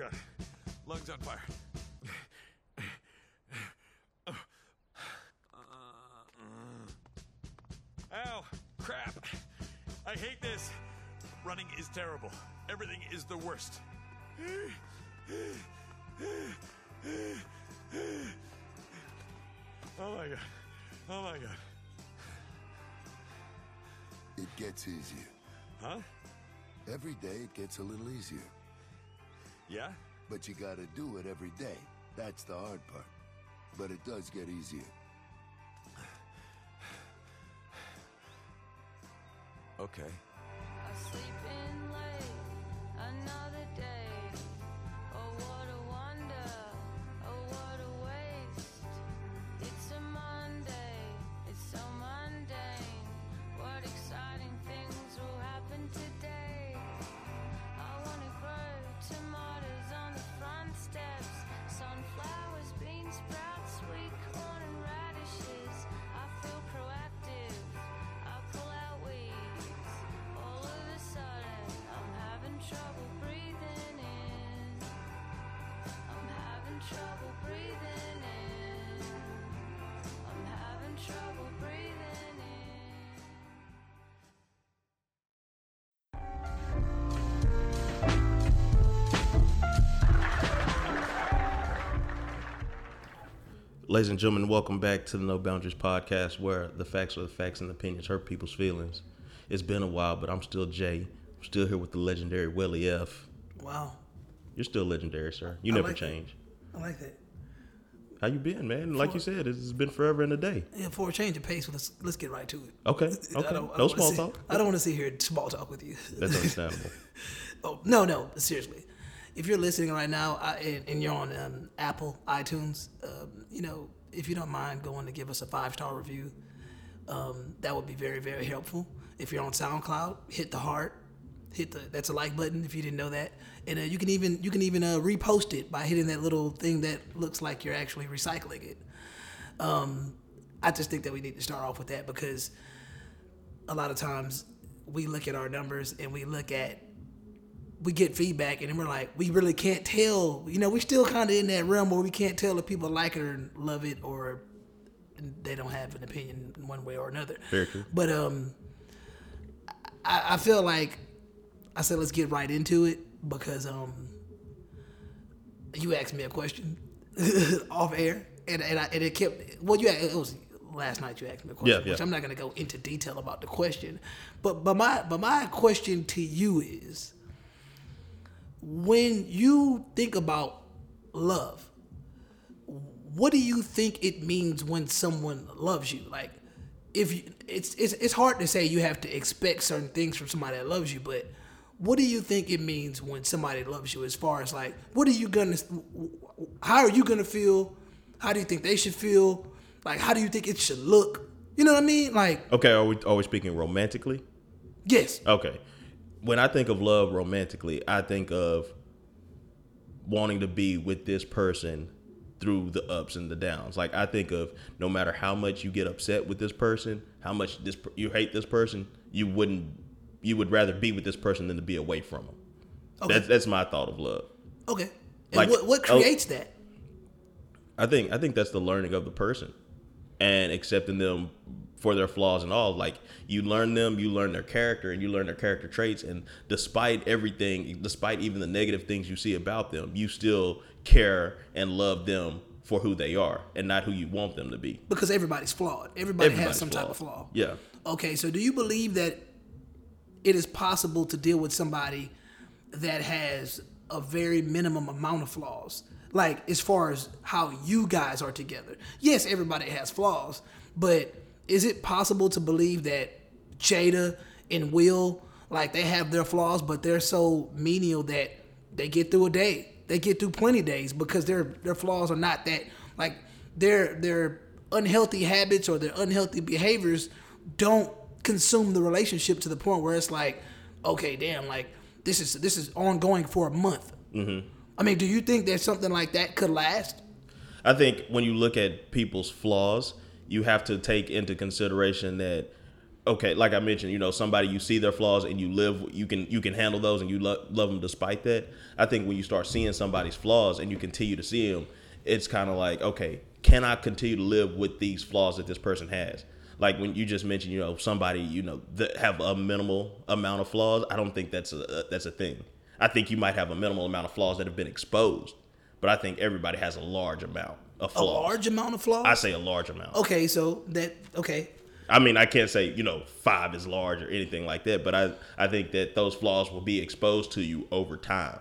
god, lungs on fire. Ow, crap. I hate this. Running is terrible. Everything is the worst. Oh my god. Oh my god. It gets easier. Huh? Every day it gets a little easier. Yeah? But you gotta do it every day. That's the hard part. But it does get easier. Okay. Ladies and gentlemen, welcome back to the No Boundaries podcast, where the facts are the facts and the opinions hurt people's feelings. It's been a while, but I'm still Jay. I'm still here with the legendary Willie F. Wow, You're still legendary, sir. You I never like that. change. I like that. How you been, man? Like you said, it's been forever and a day. Yeah, for a change of pace, let's let's get right to it. Okay, I okay. don't- I No small sit- talk. I don't want to sit here and small talk with you. That's understandable. oh no, no, seriously. If you're listening right now and you're on um, Apple iTunes, um, you know, if you don't mind going to give us a five star review, um, that would be very very helpful. If you're on SoundCloud, hit the heart, hit the that's a like button if you didn't know that, and uh, you can even you can even uh, repost it by hitting that little thing that looks like you're actually recycling it. Um, I just think that we need to start off with that because a lot of times we look at our numbers and we look at we get feedback and then we're like we really can't tell you know we're still kind of in that realm where we can't tell if people like it or love it or they don't have an opinion in one way or another Very true. but um I, I feel like i said let's get right into it because um you asked me a question off air and, and, I, and it kept well you it was last night you asked me a question Yeah, yeah. which i'm not going to go into detail about the question but but my but my question to you is when you think about love, what do you think it means when someone loves you? Like, if you, it's it's it's hard to say you have to expect certain things from somebody that loves you, but what do you think it means when somebody loves you? As far as like, what are you gonna, how are you gonna feel? How do you think they should feel? Like, how do you think it should look? You know what I mean? Like, Okay, are we are we speaking romantically? yes, Okay. When I think of love romantically, I think of wanting to be with this person through the ups and the downs. Like I think of no matter how much you get upset with this person, how much this you hate this person, you wouldn't you would rather be with this person than to be away from them. Okay. That's that's my thought of love. okay. And Like, what what oh- creates that? I think I think that's the learning of the person and accepting them for their flaws and all. Like you learn them, you learn their character, and you learn their character traits. And despite everything, despite even the negative things you see about them, you still care and love them for who they are and not who you want them to be. Because everybody's flawed. Everybody has Everybody's some type of flaw. Yeah. Okay, so do you believe that it is possible to deal with somebody that has a very minimum amount of flaws? Like as far as how you guys are together. Yes, everybody has flaws, but is it possible to believe that Jada and Will, like they have their flaws, but they're so menial that they get through a day. They get through plenty days because their their flaws are not that like their their unhealthy habits or their unhealthy behaviors don't consume the relationship to the point where it's like, okay, damn, like this is this is ongoing for a month. Mm-hmm. I mean, do you think that something like that could last? I think when you look at people's flaws, you have to take into consideration that okay, like I mentioned, you know, somebody you see their flaws and you live, you can you can handle those and you lo- love them despite that. I think when you start seeing somebody's flaws and you continue to see them, it's kind of like, okay, can I continue to live with these flaws that this person has? Like when you just mentioned, you know, somebody you know that have a minimal amount of flaws. I don't think that's a that's a thing. I think you might have a minimal amount of flaws that have been exposed, but I think everybody has a large amount of A large amount of flaws. I say a large amount. Okay, so that okay. I mean, I can't say you know five is large or anything like that, but I I think that those flaws will be exposed to you over time.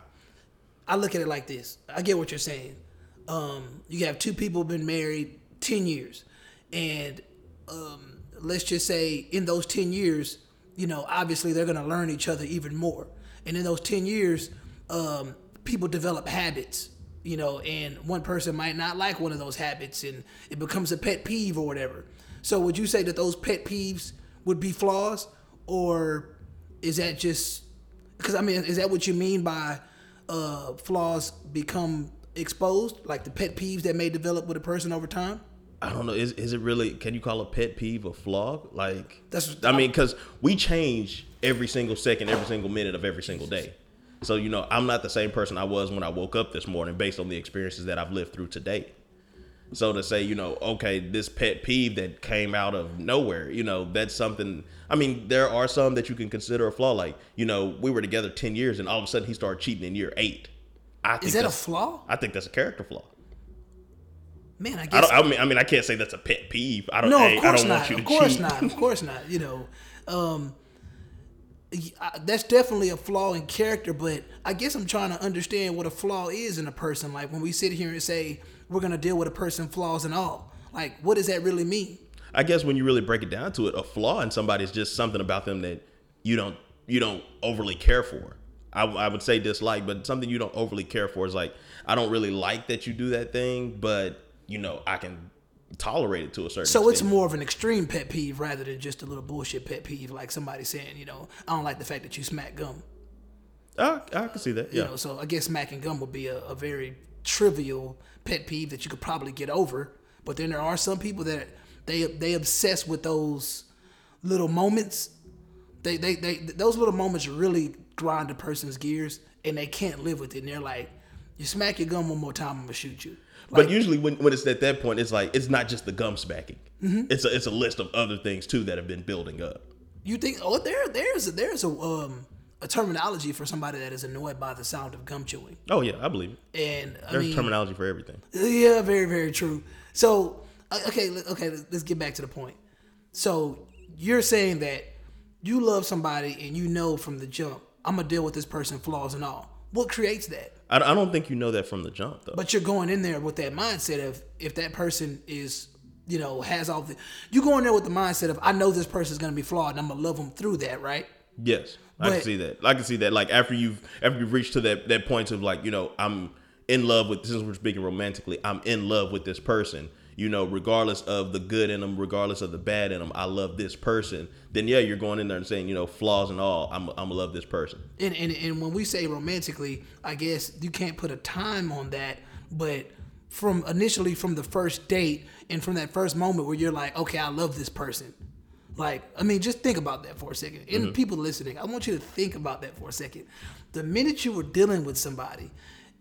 I look at it like this. I get what you're saying. Um, you have two people been married ten years, and um, let's just say in those ten years, you know, obviously they're gonna learn each other even more. And in those ten years, um, people develop habits, you know, and one person might not like one of those habits, and it becomes a pet peeve or whatever. So would you say that those pet peeves would be flaws, or is that just because I mean, is that what you mean by uh, flaws become exposed, like the pet peeves that may develop with a person over time? I don't know. Is is it really? Can you call a pet peeve a flaw? Like That's- I mean, because we change every single second, every single minute of every single day. So you know, I'm not the same person I was when I woke up this morning, based on the experiences that I've lived through today. So to say, you know, okay, this pet peeve that came out of nowhere, you know, that's something. I mean, there are some that you can consider a flaw. Like, you know, we were together ten years, and all of a sudden he started cheating in year eight. I think Is that a flaw? I think that's a character flaw. Man, I I guess don't. I mean, I mean, I can't say that's a pet peeve. I don't. no, of I course don't not. want you to Of course cheat. not. Of course not. You know, um, I- that's definitely a flaw in character. But I guess I'm trying to understand what a flaw is in a person. Like when we sit here and say we're gonna deal with a person flaws and all, like what does that really mean? I guess when you really break it down to it, a flaw in somebody is just something about them that you don't you don't overly care for. I, I would say dislike, but something you don't overly care for is like I don't really like that you do that thing, but you know I can tolerate it to a certain. Extent. So it's more of an extreme pet peeve rather than just a little bullshit pet peeve, like somebody saying, you know, I don't like the fact that you smack gum. I, I can see that. You Yeah, know, so I guess smacking gum would be a, a very trivial pet peeve that you could probably get over. But then there are some people that they they obsess with those little moments. They they, they those little moments really grind a person's gears and they can't live with it. And they're like, You smack your gum one more time, I'm gonna shoot you. But usually when, when it's at that point, it's like it's not just the gum smacking. Mm-hmm. It's a it's a list of other things too that have been building up. You think oh there there's a, there's a um a terminology for somebody that is annoyed by the sound of gum chewing. Oh yeah, I believe it. And I There's mean, terminology for everything. Yeah, very, very true. So, uh, okay, okay, let's let's get back to the point. So, you're saying that you love somebody and you know from the jump, I'm gonna deal with this person flaws and all. What creates that? I, I don't think you know that from the jump though. But you're going in there with that mindset of if that person is, you know, has all the, you go in there with the mindset of I know this person is gonna be flawed and I'm gonna love them through that, right? Yes, I can see that. I can see that. Like after you've after you've reached to that that point of like you know I'm in love with since we're speaking romantically, I'm in love with this person. You know, regardless of the good in them, regardless of the bad in them, I love this person. Then yeah, you're going in there and saying you know flaws and all. I'm I'm gonna love this person. and, and and when we say romantically, I guess you can't put a time on that, but from initially from the first date and from that first moment where you're like, okay, I love this person. Like, I mean, just think about that for a second. And mm-hmm. people listening, I want you to think about that for a second. The minute you were dealing with somebody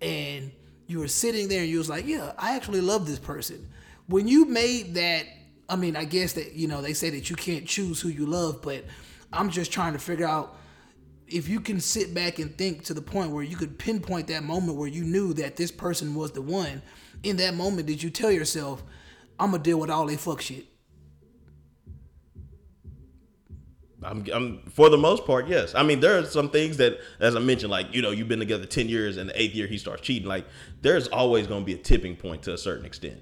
and you were sitting there and you was like, yeah, I actually love this person. When you made that, I mean, I guess that, you know, they say that you can't choose who you love, but I'm just trying to figure out if you can sit back and think to the point where you could pinpoint that moment where you knew that this person was the one, in that moment, did you tell yourself, I'm gonna deal with all they fuck shit? I'm, I'm for the most part, yes. I mean, there are some things that, as I mentioned, like you know, you've been together ten years, and the eighth year he starts cheating. Like, there's always going to be a tipping point to a certain extent.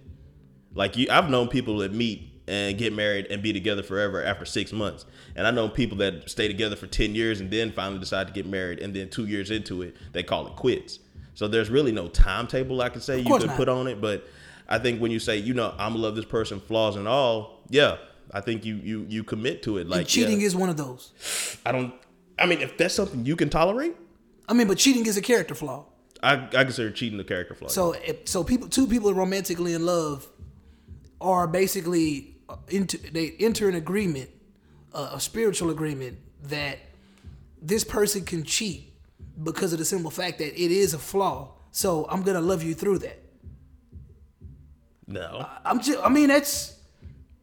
Like you, I've known people that meet and get married and be together forever after six months, and I know people that stay together for ten years and then finally decide to get married, and then two years into it, they call it quits. So there's really no timetable I can say you could not. put on it, but I think when you say, you know, I'm gonna love this person, flaws and all, yeah, I think you you you commit to it. Like and cheating yeah. is one of those. I don't. I mean, if that's something you can tolerate, I mean, but cheating is a character flaw. I, I consider cheating a character flaw. So, if, so people, two people romantically in love, are basically uh, into they enter an agreement a, a spiritual agreement that this person can cheat because of the simple fact that it is a flaw. So I'm gonna love you through that. No, I'm just. I mean, that's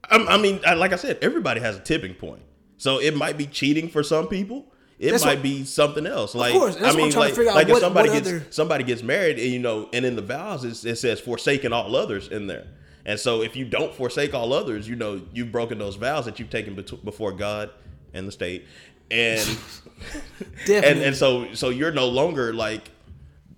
I, I mean, I- like I said, everybody has a tipping point. So it might be cheating for some people. It That's might what- be something else. Like course, I what I'm mean, like, like if somebody gets other- somebody gets married, and you know, and in the vows it, it says forsaking all others in there. And so if you don't forsake all others, you know, you've broken those vows that you've taken bet- before God and the state, and and and so so you're no longer like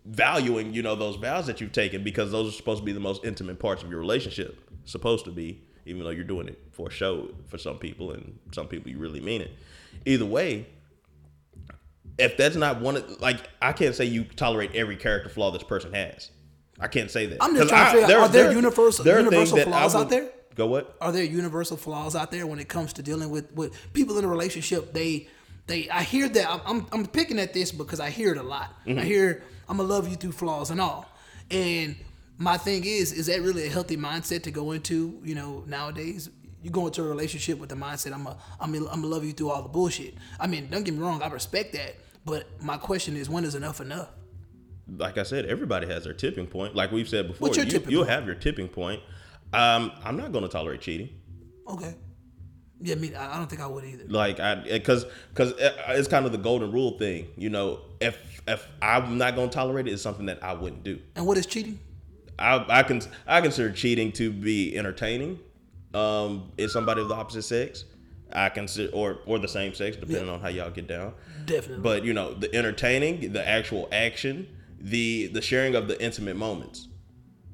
valuing you know those vows that you've taken because those are supposed to be the most intimate parts of your relationship supposed to be even though you're doing it for show for some people and some people you really mean it. Either way if that's not one of like i can't say you tolerate every character flaw this person has i can't say that. I'm just trying to I- figure out, there- are there there- universal- there universal flaws out there? go what? Are there universal flaws out there when it comes to dealing with with people in a relationship? They they i hear that i'm i'm, I'm picking at this because i hear it a lot. Mm-hmm. i hear i'm gonna love you through flaws and all. And my thing is is that really a healthy mindset to go into you know nowadays? You go into a relationship with the mindset i'm a i'm I'm gonna love you through all the bullshit. I mean don't get me wrong i respect that but my question is when is enough enough like I said, everybody has their tipping point. Like we've said before, you, you'll have your tipping point. Um, I'm not going to tolerate cheating. okay yeah I mean I don't think I would either. Like I, because because it's kind of the golden rule thing. You know, if if I'm not going to tolerate it, it's something that I wouldn't do. And what is cheating? I I can I consider cheating to be entertaining. Um, is somebody of the opposite sex. I consider or or the same sex, depending on how y'all get down. Definitely. But you know, the entertaining, the actual action, the the sharing of the intimate moments.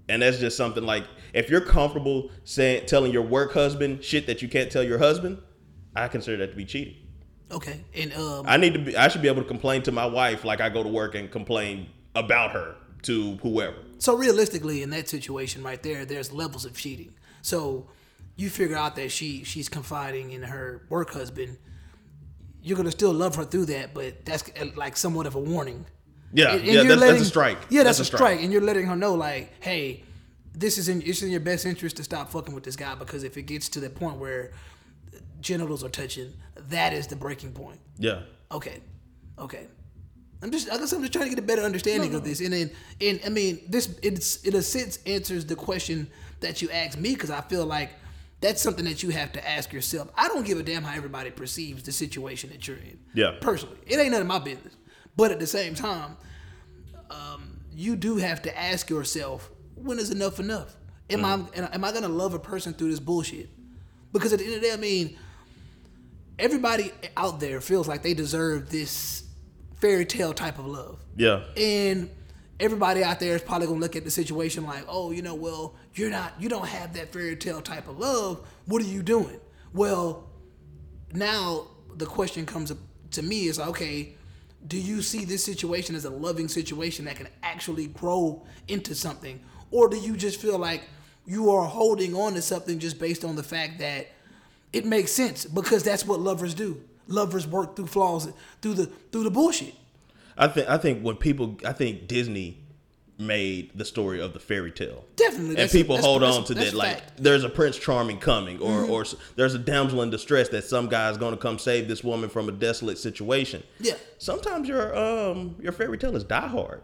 And that's just something like if you're comfortable saying telling your work husband shit that you can't tell your husband, I consider that to be cheating. Okay. And um I need to be I should be able to complain to my wife like I go to work and complain about her to whoever. So realistically, in that situation right there, there's levels of cheating. So you figure out that she she's confiding in her work husband. You're gonna still love her through that, but that's like somewhat of a warning. Yeah, And- and yeah, that's, that's a letting- strike. Yeah, that's, a strike. and you're letting her know like, hey, this is in it's in your best interest to stop fucking with this guy because if it gets to the point where genitals are touching, that is the breaking point. Yeah. Okay, okay. I'm just, I guess I'm just trying to get a better understanding of this, and then, and I mean, this, it's in a sense answers the question that you asked me because I feel like that's something that you have to ask yourself. I don't give a damn how everybody perceives the situation that you're in. Yeah. Personally, it ain't none of my business. But at the same time, um, you do have to ask yourself, when is enough enough? Am I am I gonna love a person through this bullshit? Because at the end of the day, I mean, everybody out there feels like they deserve this fairy tale type of love. Yeah. And everybody out there is probably gonna look at the situation like, oh, you know, well, you're not, you don't have that fairy tale type of love. What are you doing? Well, now the question comes up to me is okay, do you see this situation as a loving situation that can actually grow into something, or do you just feel like you are holding on to something just based on the fact that it makes sense because that's what lovers do. Lovers work through flaws, through the through the bullshit. I think I think when people I think Disney made the story of the fairy tale. Definitely, And people that's- hold on to that like fact. Mm-hmm. there's a prince charming coming or or there's a damsel in distress that some guy's going to come save this woman from a desolate situation. Yeah. Sometimes your um your fairy tale is die hard.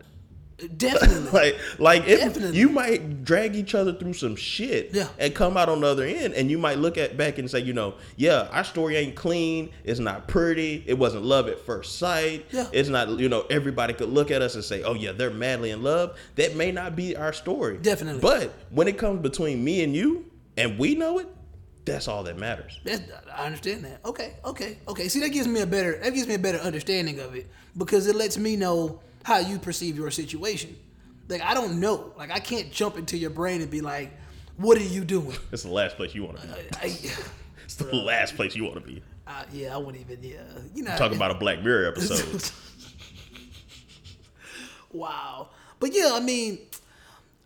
Definitely. like like it, Definitely. you might drag each other through some shit Yeah. and come out on the other end and you might look at back and say you know yeah our story ain't clean it's not pretty it wasn't love at first sight Yeah. it's not you know everybody could look at us and say oh yeah they're madly in love that may not be our story Definitely. but when it comes between me and you and we know it that's all that matters That's, I understand that. Okay, okay, okay. See, that gives me a better that gives me a better understanding of it because it lets me know how you perceive your situation. Like I don't know. Like I can't jump into your brain and be like, "What are you doing?" it's the last place you want to be uh, I, it's the last place you want to be I, yeah, I wouldn't even. Yeah, you know. talking about a black mirror episode wow. But yeah, I mean,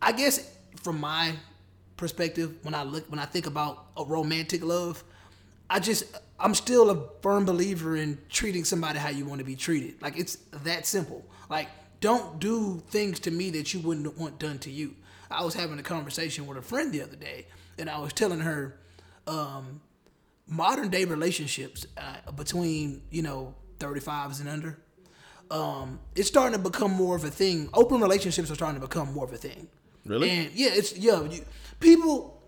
I guess from my perspective, when I look, when I think about a romantic love, I just, I'm still a firm believer in treating somebody how you want to be treated. Like it's that simple. Like don't do things to me that you wouldn't want done to you. I was having a conversation with a friend the other day, and I was telling her, um, modern day relationships uh, between you know 35s and under um it's starting to become more of a thing open relationships are starting to become more of a thing Really? and yeah it's yeah you, people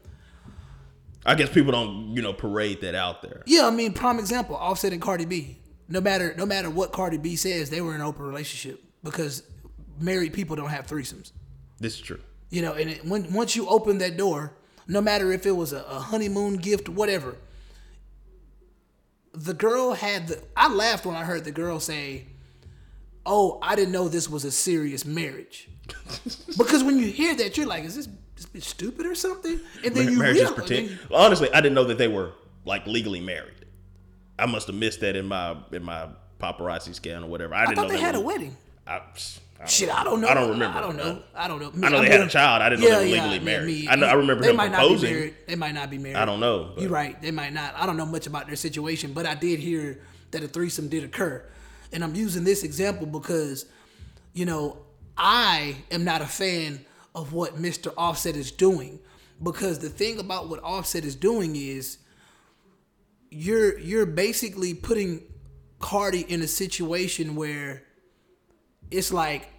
I guess people don't, you know, parade that out there. yeah i mean prime example offset and cardi b no matter no matter what cardi b says they were in an open relationship because married people don't have threesomes This is true. You know, and it, when once you open that door, no matter if it was a, a honeymoon gift, whatever, the girl had the. I laughed when I heard the girl say, "Oh, I didn't know this was a serious marriage," because when you hear that, you're like, "Is this stupid or something?" And then you Marriage is realize, pretend. you- Honestly, I didn't know that they were like legally married. I must have missed that in my in my paparazzi scan or whatever. I I didn't thought know they had a wedding. I, I Shit, I don't know. I don't remember. I don't know. I don't know. I know they had a child. I didn't know they were legally man, married. I know- I remember they him might Not proposing. be married. They might not be married. I don't know, You're right. They might not. I don't know much about their situation, but I did hear that a threesome did occur, and I'm using this example because, you know, I am not a fan of what Mr. Offset is doing because the thing about what Offset is doing is you're you're basically putting Cardi in a situation where it's like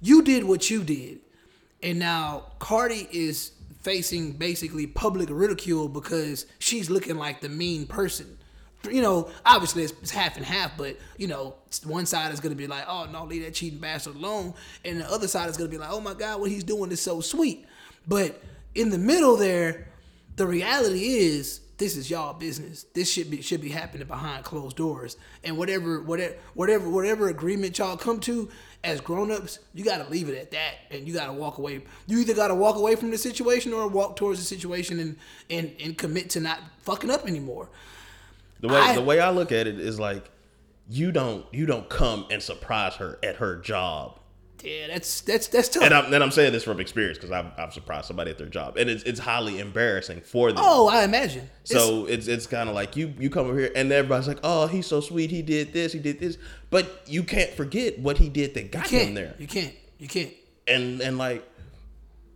you did what you did, and now Cardi is facing basically public ridicule because she's looking like the mean person. You know, obviously it's, it's half and half, but you know, one side is gonna be like, "Oh no, leave that cheating bastard alone," and the other side is gonna be like, "Oh my God, what he's doing is so sweet." But in the middle there, the reality is this is y'all business. This should be should be happening behind closed doors. And whatever whatever whatever whatever agreement y'all come to as grown-ups, you gotta leave it at that and you gotta walk away. You either gotta walk away from the situation or walk towards the situation and and, and commit to not fucking up anymore. The way I- the way I look at it is like you don't you don't come and surprise her at her job. Yeah, that's that's that's tough. And I'm and I'm saying this from experience because I've, I've surprised somebody at their job, and it's it's highly embarrassing for them. oh, I imagine. So it's it's kind of like you you come over here and everybody's like, oh, he's so sweet. He did this, he did this, but you can't forget what he did that got you him there. You can't. You can't. And and like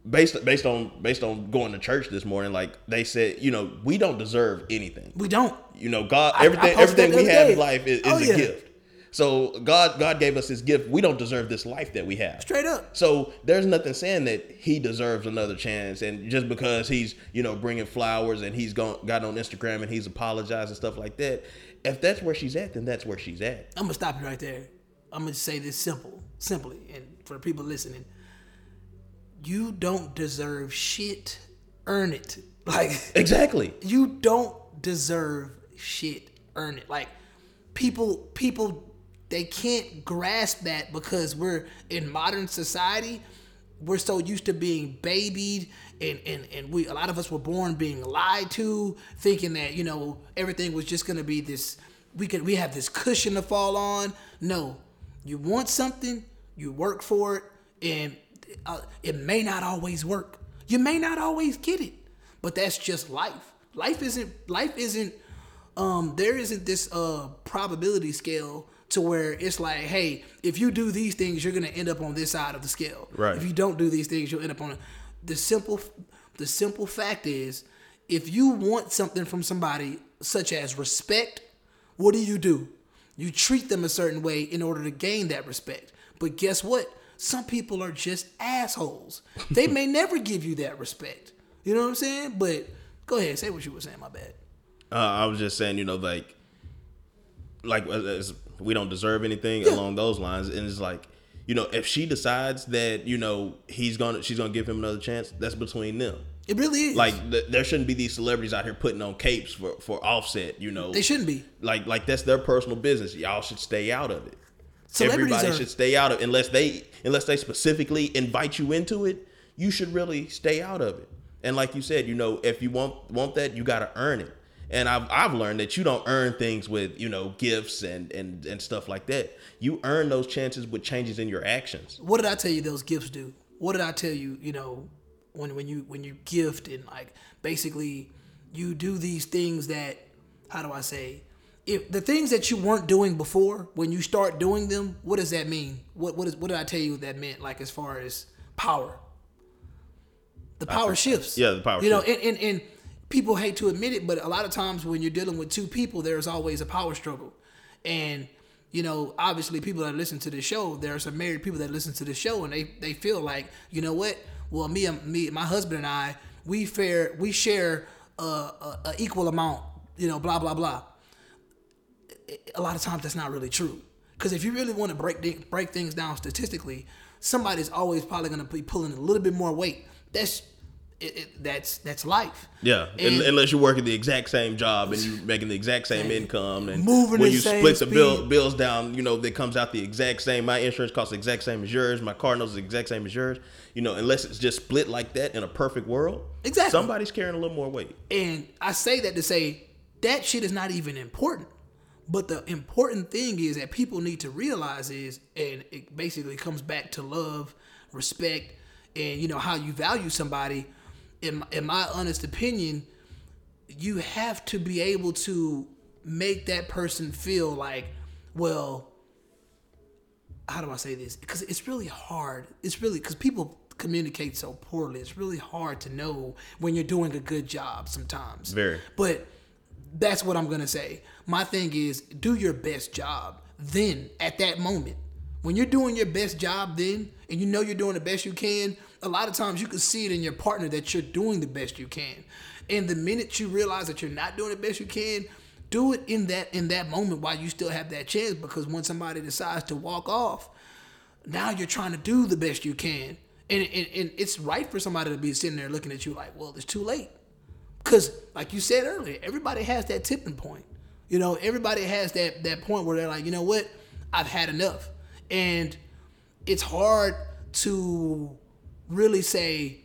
based based on based on going to church this morning, like they said, you know, we don't deserve anything. We don't. You know, God, everything everything we have other in life is, is Oh, a yeah. gift. So God God gave us this gift. We don't deserve this life that we have. Straight up. So there's nothing saying that he deserves another chance, and just because he's you know bringing flowers and he's gone got on Instagram and he's apologized and stuff like that, if that's where she's at, then that's where she's at. I'm gonna stop you right there. I'm gonna say this simple, simply, and for people listening, you don't deserve shit. Earn it. Like Exactly. you don't deserve shit. Earn it. Like people, people, they can't grasp that because we're in modern society. We're so used to being babied, and and and we a lot of us were born being lied to, thinking that you know everything was just gonna be this. We could we have this cushion to fall on. No, you want something, you work for it, and uh, it may not always work. You may not always get it, but that's just life. Life isn't life isn't um there isn't this uh probability scale to where it's like, hey, if you do these things, you're gonna end up on this side of the scale. Right. If you don't do these things, you'll end up on it. The simple the simple fact is if you want something from somebody such as respect, what do you do? You treat them a certain way in order to gain that respect. But guess what? Some people are just assholes. They may never give you that respect. You know what I'm saying? But go ahead, say what you were saying. My bad. Uh, I was just saying, you know, like, like as- as we don't deserve anything along those lines, and it's like, you know, if she decides that you know he's gonna, she's gonna give him another chance, that's between them. It really is. Like, th- there shouldn't be these celebrities out here putting on capes for for Offset. You know, they shouldn't be. like like that's their personal business. Y'all should stay out of it. Celebrities Everybody are- should stay out of unless they unless they specifically invite you into it. You should really stay out of it. And like you said, you know, if you want want that, you got to earn it. And I've I've learned that you don't earn things with you know gifts and and and stuff like that. You earn those chances with changes in your actions. What did I tell you those gifts do? What did I tell you, you know, when when you when you gift and like basically you do these things that how do I say if the things that you weren't doing before when you start doing them, what does that mean? What what is what did I tell you that meant like as far as power? The power shifts. yeah, the power You know, shifts. and, and and people hate to admit it, but a lot of times when you're dealing with two people, there's always a power struggle. And, you know, obviously people that listen to the show, there are some married people that listen to the show and they, they feel like, you know what? Well, me and me, my husband and I, we fair, we share a, a, a equal amount, you know, blah, blah, blah. A lot of times that's not really true. Because if you really want to break break things down statistically, somebody's always probably going to be pulling a little bit more weight. That's it, it, that's that's life. Yeah, And- un- unless you're working the exact same job and you're making the exact same income, and Moving when you split the bill, bills down, you know, that comes out the exact same. My insurance costs the exact same as yours. My car knows the exact same as yours. You know, unless it's just split like that in a perfect world, Exactly. somebody's carrying a little more weight. And I say that to say that shit is not even important. But the important thing is that people need to realize is, and it basically comes back to love, respect, and you know how you value somebody. In my, in my honest opinion, you have to be able to make that person feel like, well, how do I say this? Because it's really hard. It's really because people communicate so poorly. It's really hard to know when you're doing a good job sometimes. Very. But that's what I'm gonna say. My thing is do your best job. Then at that moment, when you're doing your best job then and you know you're doing the best you can, a lot of times you can see it in your partner that you're doing the best you can. And the minute you realize that you're not doing the best you can, do it in that in that moment while you still have that chance because when somebody decides to walk off, now you're trying to do the best you can. And, and, and it's right for somebody to be sitting there looking at you like, well, it's too late. Because, like you said earlier, everybody has that tipping point. You know, everybody has that that point where they're like, you know what, I've had enough, and it's hard to really say.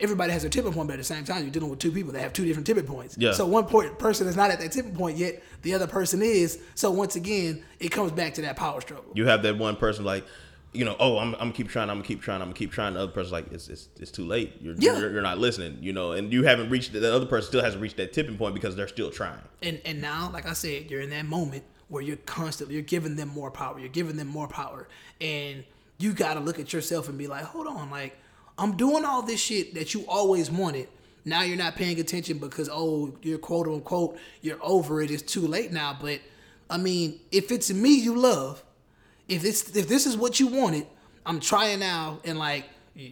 Everybody has their tipping point, but at the same time, you're dealing with two people that have two different tipping points. Yeah. So one point, person is not at that tipping point yet; the other person is. So once again, it comes back to that power struggle. You have that one person like, you know, oh, I'm, I'm gonna keep trying, I'm gonna keep trying, I'm gonna keep trying. The other person's like, it's it's, it's too late. You're, Yeah. you're you're not listening, you know, and you haven't reached the other person still hasn't reached that tipping point because they're still trying. and and now like i said you're in that moment where you're constantly you're giving them more power you're giving them more power and you got to look at yourself and be like hold on like i'm doing all this shit that you always wanted. Now you're not paying attention because oh you're quote unquote you're over it it's too late now. But i mean if it's me you love if it's if this is what you wanted i'm trying now and like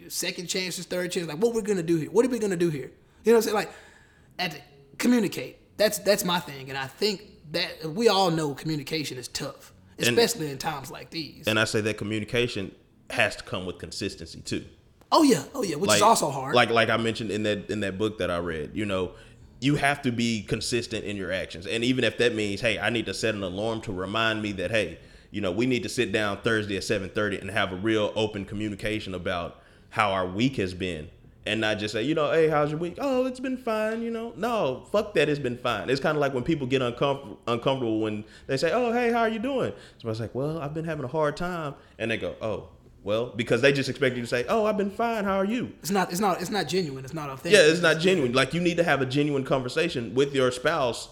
second chances third chance like what we're gonna do here? What are we gonna do here? You know what i'm saying? Like at communicate. That's that's my thing, and I think that we all know communication is tough, especially in times like these. And I say that communication has to come with consistency too. oh yeah, oh yeah, which is also hard. Like like I mentioned in that in that book that I read, you know, you have to be consistent in your actions. And even if that means, hey, I need to set an alarm to remind me that, hey, you know, we need to sit down Thursday at seven thirty and have a real open communication about how our week has been. And not just say, you know, hey, how's your week? Oh, it's been fine, you know. No, fuck that, it's been fine. It's kind of like when people get uncomfortable uncomfortable when they say, Oh, hey, how are you doing? Somebody's like, Well, I've been having a hard time. And they go, Oh, well, because they just expect you to say, Oh, I've been fine, how are you? it's not, it's not, it's not genuine. It's not authentic. Yeah, it's not genuine. Like you need to have a genuine conversation with your spouse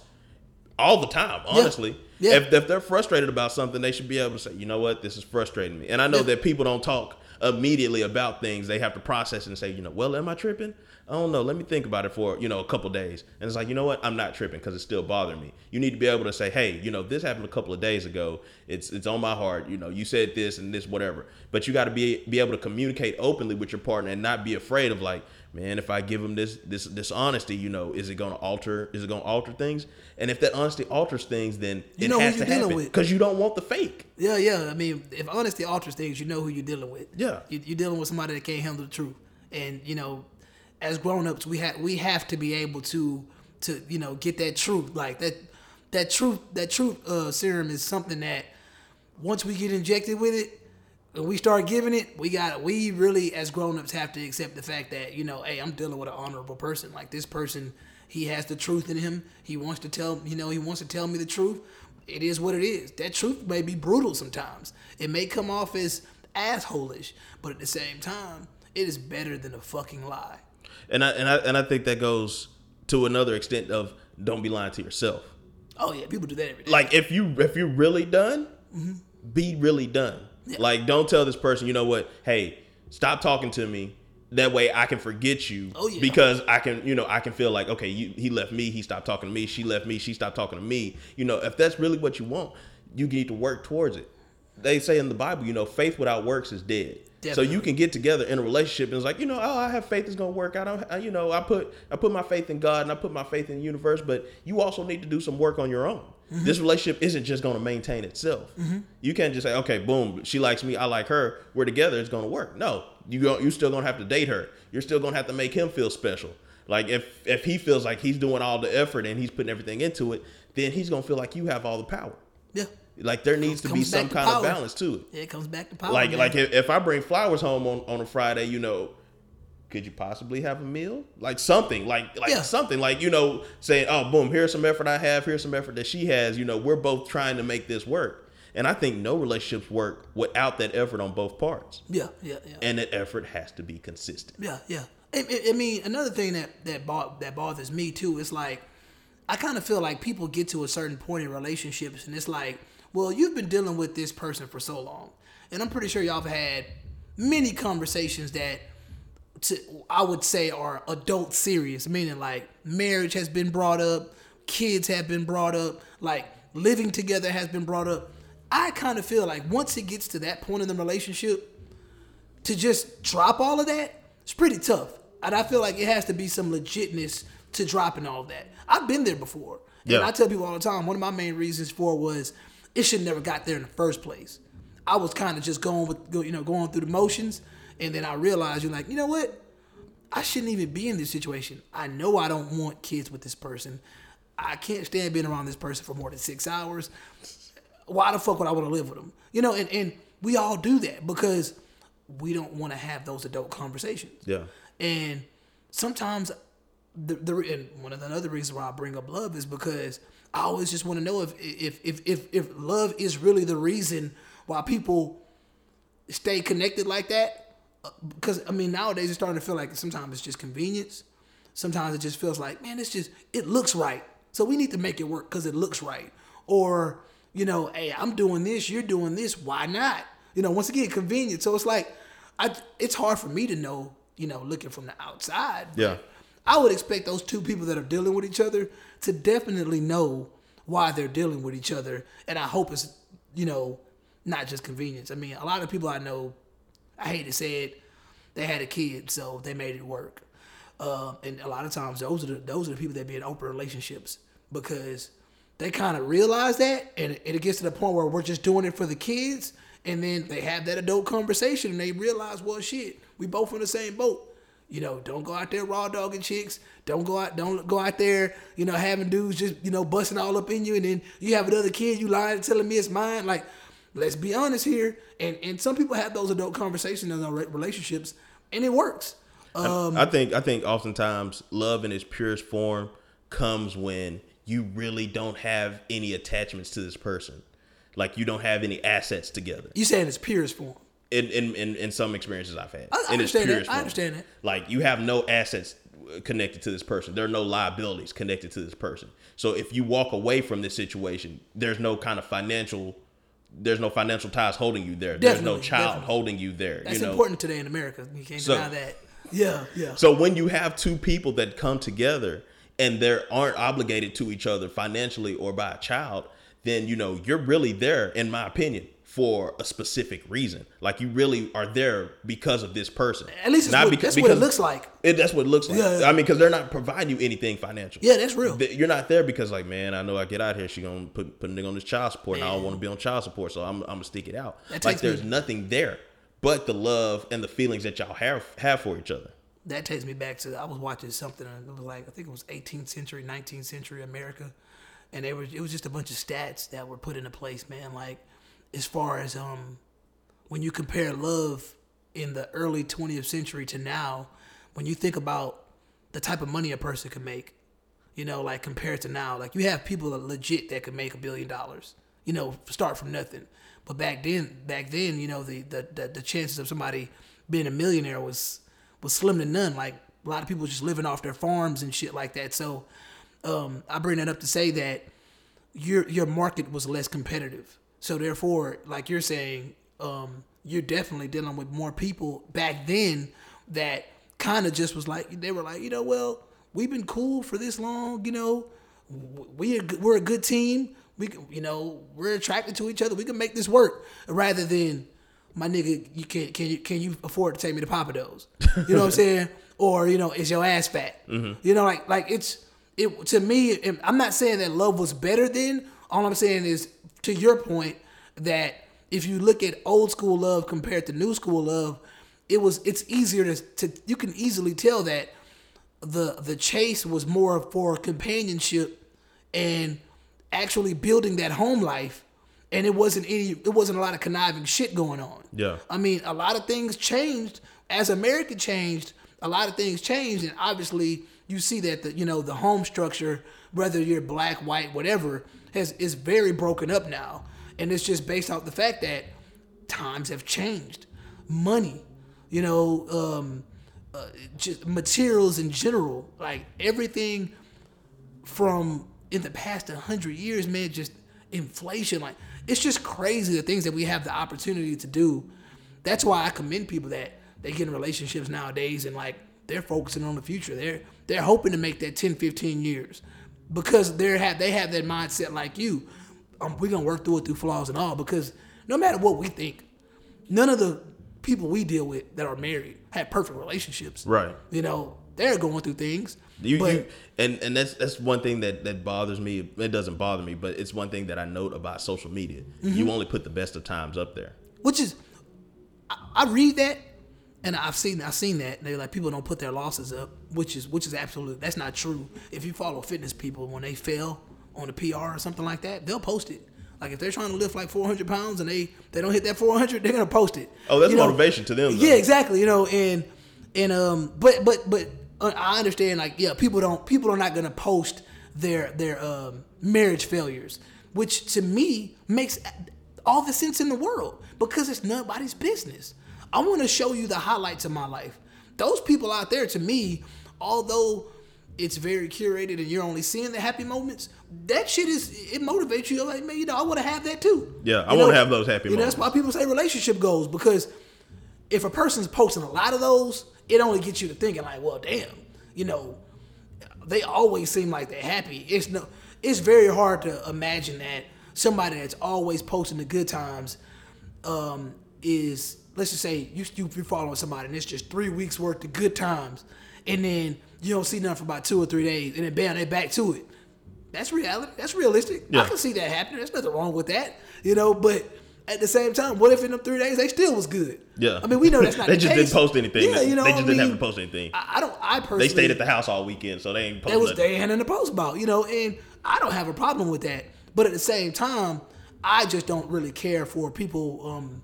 all the time. Honestly, Yeah. If, if they're frustrated about something, they should be able to say, "You know what? This is frustrating me." And I know Yeah. that people don't talk immediately about things. They have to process and say, "You know, well, am I tripping? I don't know. Let me think about it for you know a couple days." And it's like, you know what? I'm not tripping because it's still bothering me. You need to be able to say, "Hey, you know, this happened a couple of days ago. It's it's on my heart. You know, you said this and this, whatever." But you got to be be able to communicate openly with your partner and not be afraid of like man, if I give them this this this honesty, you know, is it going to alter? Is it going to alter things? And if that honesty alters things, then You it know who you're to dealing happen with. because you don't want the fake. Yeah, yeah. I mean, if honesty alters things, you know who you're dealing with. Yeah. you, you're dealing with somebody that can't handle the truth, and you know, as grown-ups, we have we have to be able to to you know get that truth. Like that that truth that truth uh, serum is something that once we get injected with it. And we start giving it, we got we really as grown-ups have to accept the fact that, you know, hey, I'm dealing with an honorable person. Like this person, he has the truth in him. He wants to tell, you know, he wants to tell me the truth. It is what it is. That truth may be brutal sometimes. It may come off as assholish, but at the same time, it is better than a fucking lie. And I and I and I think that goes to another extent of don't be lying to yourself. Oh yeah, people do that every day. Like if you if you're really done, Mm-hmm. be really done. Like don't tell this person, you know what? Hey, stop talking to me. That way I can forget you Oh, yeah. because I can, you know, I can feel like, okay, you, he left me, he stopped talking to me, she left me, she stopped talking to me. You know, if that's really what you want, you need to work towards it. They say in the Bible, you know, faith without works is dead. So you can get together in a relationship and it's like, you know, oh, I have faith it's gonna work. I, I, you know, I put I put my faith in God and I put my faith in the universe, but you also need to do some work on your own. Mm-hmm. This relationship isn't just gonna maintain itself. You can't just say, okay, boom, she likes me, I like her, we're together, it's gonna work. No, you go, you still gonna have to date her. You're still gonna have to make him feel special. Like if if he feels like he's doing all the effort and he's putting everything into it, then he's gonna feel like you have all the power. Yeah. Like there needs to be some to kind of balance to it Yeah, it comes back to power. like man. like if, if I bring flowers home on, on a Friday, you know, could you possibly have a meal? Like something, like like Yeah. something, like you know, saying, oh, boom, here's some effort I have, here's some effort that she has. You know, we're both trying to make this work, and I think no relationships work without that effort on both parts, yeah, yeah, yeah. and that effort has to be consistent. Yeah, yeah. I, I- I mean, another thing that that bo- that bothers me too is like, I kind of feel like people get to a certain point in relationships, and it's like, well, you've been dealing with this person for so long, and I'm pretty sure y'all have had many conversations that. To, I would say are adult serious, meaning like marriage has been brought up, kids have been brought up, like living together has been brought up. I kind of feel like once it gets to that point in the relationship, to just drop all of that, it's pretty tough. And I feel like it has to be some legitness to dropping all of that. I've been there before. And I tell people all the time, one of my main reasons for it was it should never got there in the first place. I was kind of just going with you know, going through the motions and then I realized you're like, you know what? I shouldn't even be in this situation. I know I don't want kids with this person. I can't stand being around this person for more than six hours. Why the fuck would I want to live with them? You know, and, and we all do that because we don't want to have those adult conversations. Yeah. And sometimes the, the and one of the other reasons why I bring up love is because I always just want to know if if if if if love is really the reason why people stay connected like that. Because I mean nowadays it's starting to feel like sometimes it's just convenience. Sometimes it just feels like man, it's just it looks right, so we need to make it work because it looks right. Or you know, hey, I'm doing this, you're doing this, why not? You know, once again, convenience. So it's like, I it's hard for me to know. You know, looking from the outside. Yeah. I would expect those two people that are dealing with each other to definitely know why they're dealing with each other, and I hope it's you know not just convenience. I mean, a lot of people I know, I hate to say it, they had a kid, so they made it work. Uh, and a lot of times, those are the those are the people that be in open relationships because they kind of realize that, and it, it gets to the point where we're just doing it for the kids, and then they have that adult conversation, and they realize, well, shit, we both in the same boat. You know, don't go out there raw dogging chicks. Don't go out. Don't go out there. You know, having dudes just you know busting all up in you, and then you have another kid. You lying, telling me it's mine. Like, let's be honest here. And and some people have those adult conversations in their relationships, and it works. Um, I think I think oftentimes love in its purest form comes when you really don't have any attachments to this person. Like you don't have any assets together. you saying it's purest form. In in, in, in some experiences I've had. I- I understand that. I understand that. Like you have no assets connected to this person. There are no liabilities connected to this person. So if you walk away from this situation, there's no kind of financial there's no financial ties holding you there. there's no child definitely. holding you there. That's you know? important today in America. You can't So- deny that. Yeah, yeah. So when you have two people that come together and they aren't obligated to each other financially or by a child, then you know you're really there, in my opinion, for a specific reason. Like you really are there because of this person. At least it's what- that's what it looks like. It, that's what it looks like. Yeah, yeah. I mean, because they're not providing you anything financial. Yeah, that's real. You're not there because like, man, I know I get out here, she gonna put put a nigga on this child support, and I don't want to be on child support, so I'm I'm gonna stick it out. That like takes me- there's nothing there but the love and the feelings that y'all have have for each other. that takes me back to I was watching something and it was like I think it was 18th century, 19th century America, and they were it was just a bunch of stats that were put into place, man. Like as far as um when you compare love in the early 20th century to now, when you think about the type of money a person can make, you know, like compared to now, like you have people that legit that could make a billion dollars, you know, start from nothing. But back then, back then, you know, the the, the, the chances of somebody being a millionaire was was slim to none. Like a lot of people just living off their farms and shit like that. So um, I bring that up to say that your your market was less competitive. So therefore, like you're saying, um, you're definitely dealing with more people back then that kind of just was like they were like, you know, well, we've been cool for this long, you know, we we're a good team. We can, you know, we're attracted to each other. We can make this work. Rather than my nigga, you can can you can you afford to take me to Pappadeaux? You know what I'm saying? Or you know, is your ass fat? You know, like like it's it to me. I'm not saying that love was better then. All I'm saying is to your point that if you look at old school love compared to new school love, it was it's easier to, to you can easily tell that the the chase was more for companionship and actually building that home life. And it wasn't any it wasn't a lot of conniving shit going on. Yeah. i mean a lot of things changed. As america changed a lot of things changed. And obviously you see that the you know the home structure whether you're black white whatever has is very broken up now. And it's just based off the fact that times have changed. Money you know um uh, just materials in general like everything from in the past 100 years man just inflation like it's just crazy the things that we have the opportunity to do. That's why i commend people that they get in relationships nowadays and like they're focusing on the future. They're they're hoping to make that 10 15 years because they're have they have that mindset like you um, we're gonna work through it through flaws and all because no matter what we think none of the people we deal with that are married have perfect relationships Right. you know they're going through things You, but you and and that's that's one thing that that bothers me. It doesn't bother me, but it's one thing that I note about social media. Mm-hmm. You only put the best of times up there. which is I, I read that and I've seen I've seen that they're like people don't put their losses up, which is which is absolute that's not true. If you follow fitness people when they fail on a PR or something like that, they'll post it. Like if they're trying to lift like 400 pounds and they they don't hit that 400, they're gonna post it. Oh, that's You know? motivation to them. Though. Yeah, exactly. You know, and and um, but but but uh, I understand. Like, yeah, people don't people are not gonna post their their um marriage failures, which to me makes all the sense in the world because it's nobody's business. I want to show you the highlights of my life. Those people out there, to me, although it's very curated and you're only seeing the happy moments, that shit is it motivates you. You're like, man, you know, I want to have that too. Yeah, I wanna have those happy You know, That's why people say relationship goals because if a person's posting a lot of those, it only gets you to thinking like, well, damn, you know, they always seem like they're happy. It's no, it's very hard to imagine that somebody that's always posting the good times, um, is let's just say you you you're following somebody and it's just three weeks worth of good times, and then you don't see nothing for about two or three days, and then bam, they back to it. That's reality. That's realistic. I can see that happening. There's nothing wrong with that, you know. But at the same time, what if in them three days they still was good? Yeah. I mean, we know that's not. They the just case. didn't post anything. Yeah, you know, they just I didn't have to post anything. I, I don't. I personally. they stayed at the house all weekend, so they ain't posting was nothing. they had in the post about, you know, and I don't have a problem with that. But at the same time, I just don't really care for people um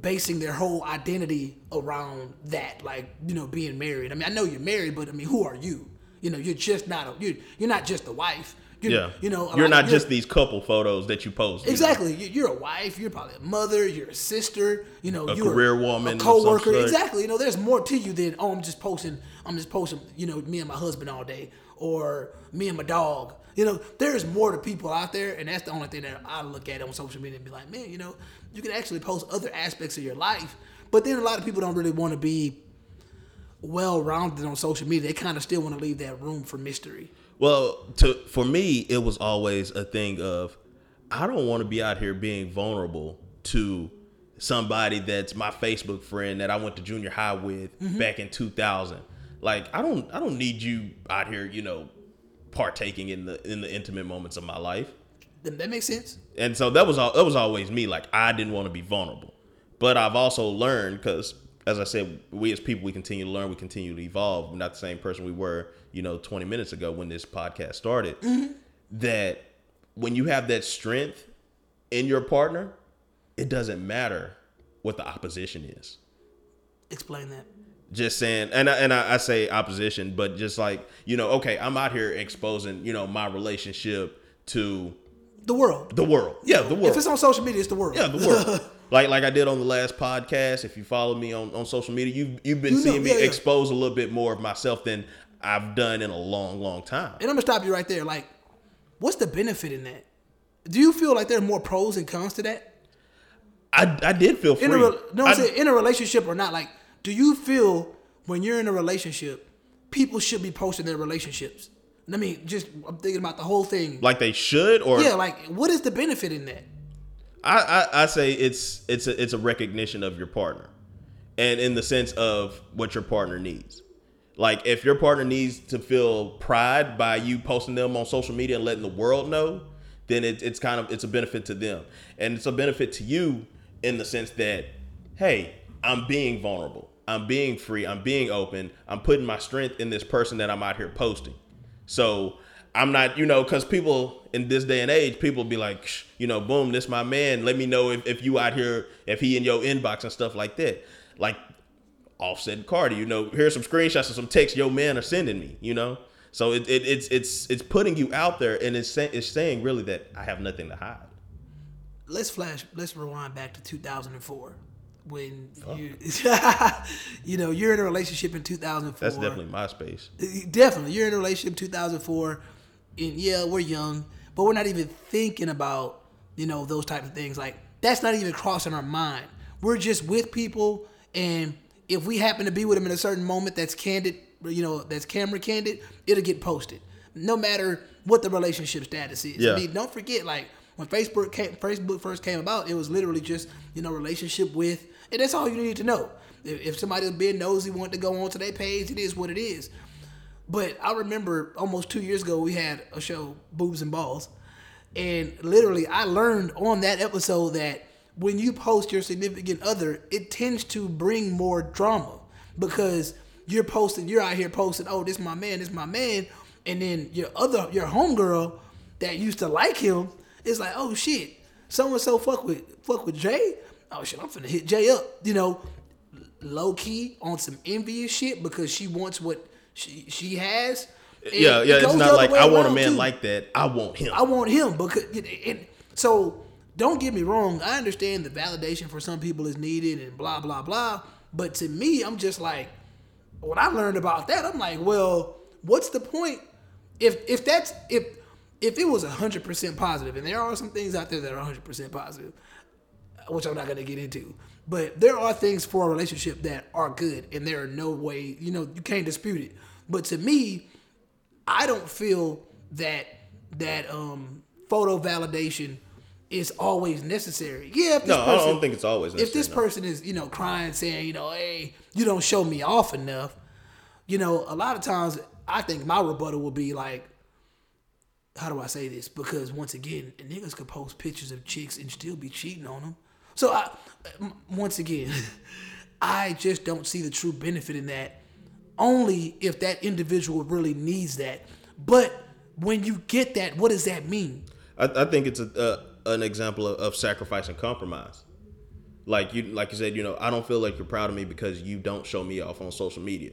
basing their whole identity around that, like, you know, being married. I mean, I know you're married, but I mean, who are you? You know, you're just not a you're you're not just a wife. You're, Yeah, you know, a you're not just these couple photos that you post. you know. Exactly. You- You're a wife. You're probably a mother. You're a sister. You know, A you're career woman a coworker. Exactly. You know, there's more to you than oh, I'm just posting. I'm just posting. You know, me and my husband all day, or me and my dog. You know, there's more to people out there, and that's the only thing that I look at on social media and be like, man, you know, you can actually post other aspects of your life. But then a lot of people don't really want to be well rounded on social media. They kind of still want to leave that room for mystery. Well, to for me, it was always a thing of I don't want to be out here being vulnerable to somebody that's my Facebook friend that I went to junior high with Mm-hmm. back in 2000. Like I don't I don't need you out here, you know, partaking in the in the intimate moments of my life. That, that makes sense. And so that was all that was always me like I didn't want to be vulnerable. But I've also learned cuz as I said, we as people we continue to learn, we continue to evolve. We're not the same person we were, you know, 20 minutes ago when this podcast started. Mm-hmm. That when you have that strength in your partner, it doesn't matter what the opposition is. Explain that. Just saying, and I, and I, I say opposition, but just like you know, okay, I'm out here exposing, you know, my relationship to The world. the world. Yeah, the world. If it's on social media, it's the world. Yeah, the world. like like I did on the last podcast. If you follow me on, on social media, you've you've been You know, seeing me yeah, yeah. expose a little bit more of myself than I've done in a long, long time. And I'm gonna stop you right there. Like, what's the benefit in that? Do you feel like there are more pros and cons to that? I, I did feel free. In a no, I'm saying in a relationship or not. Like, do you feel when you're in a relationship, people should be posting their relationships. I mean, just I'm thinking about the whole thing. Like they should, or yeah, like what is the benefit in that? I, I, I say it's it's a, it's a recognition of your partner, and in the sense of what your partner needs. Like if your partner needs to feel pride by you posting them on social media and letting the world know, then it, it's kind of it's a benefit to them, and it's a benefit to you in the sense that hey, I'm being vulnerable, I'm being free, I'm being open, I'm putting my strength in this person that I'm out here posting. So I'm not, you know, because people in this day and age, people be like, "Shh, you know, boom, this my man. Let me know if, if you out here, if he in your inbox and stuff like that. Like Offset Cardi, you know, here's some screenshots of some texts your man are sending me, you know. So it, it it's it's it's putting you out there, and it's it's saying really that I have nothing to hide. Let's flash. Let's rewind back to 2004 when you, you know, you're in a relationship in 2004. That's definitely MySpace. Definitely, you're in a relationship in 2004, and yeah, we're young, but we're not even thinking about you know those type of things. Like that's not even crossing our mind. We're just with people, and if we happen to be with them in a certain moment that's candid, you know, that's camera candid, it'll get posted, no matter what the relationship status is. Yeah. I mean, don't forget, like when Facebook came, Facebook first came about, it was literally just you know relationship with, and that's all you need to know. If, if somebody was being nosy, wanted to go onto their page, it is what it is. But I remember almost two years ago we had a show, Boobs and Balls, and literally I learned on that episode that when you post your significant other, it tends to bring more drama because you're posting, you're out here posting, oh, this my man, this my man, and then your other your homegirl that used to like him is like, oh shit, so and so fuck with fuck with Jay. Oh shit, I'm finna hit Jay up, you know, low key on some envious shit because she wants what she she has. And Yeah, it yeah. It's goes the not like I want a man too. like that. I want him. I want him because and so don't get me wrong. I understand the validation for some people is needed and blah blah blah. But to me, I'm just like, when I learned about that, I'm like, well, what's the point? If if that's if if it was hundred percent positive, and there are some things out there that are hundred percent positive, which I'm not gonna get into. But there are things for a relationship that are good, and there are no way, you know, you can't dispute it. But to me, I don't feel that that um photo validation is always necessary. Yeah, if this no, I person, don't think it's always. if this no. person is, you know, crying, saying, you know, hey, you don't show me off enough, you know, a lot of times I think my rebuttal will be like, how do I say this? Because once again, niggas could post pictures of chicks and still be cheating on them. So I, m- once again, I just don't see the true benefit in that. Only if that individual really needs that. But when you get that, what does that mean? I, I think it's a, uh, an example of, of sacrifice and compromise. Like you, like you said, you know, I don't feel like you're proud of me because you don't show me off on social media.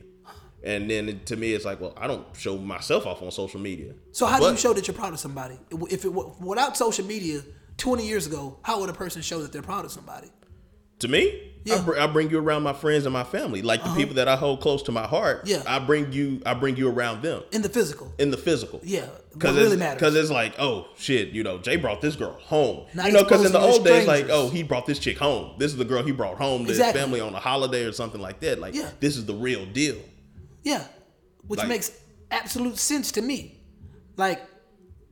And then it- to me, it's like, well, I don't show myself off on social media. So how do you show that you're proud of somebody? If it without social media, 20 years ago, how would a person show that they're proud of somebody? To me, Yeah. Uh-huh. I, br- I bring you around my friends and my family, like the people that I hold close to my heart. Yeah. I bring you, I bring you around them In the physical. in the physical. Yeah, Because what really it's, matters. 'cause it's like, oh shit, you know, Jay brought this girl home. Not you know, because in the old days, like, oh, he brought this chick home. This is the girl he brought home to Exactly. his family on a holiday or something like that. Like, Yeah. this is the real deal. Yeah, which Like- makes absolute sense to me. Like,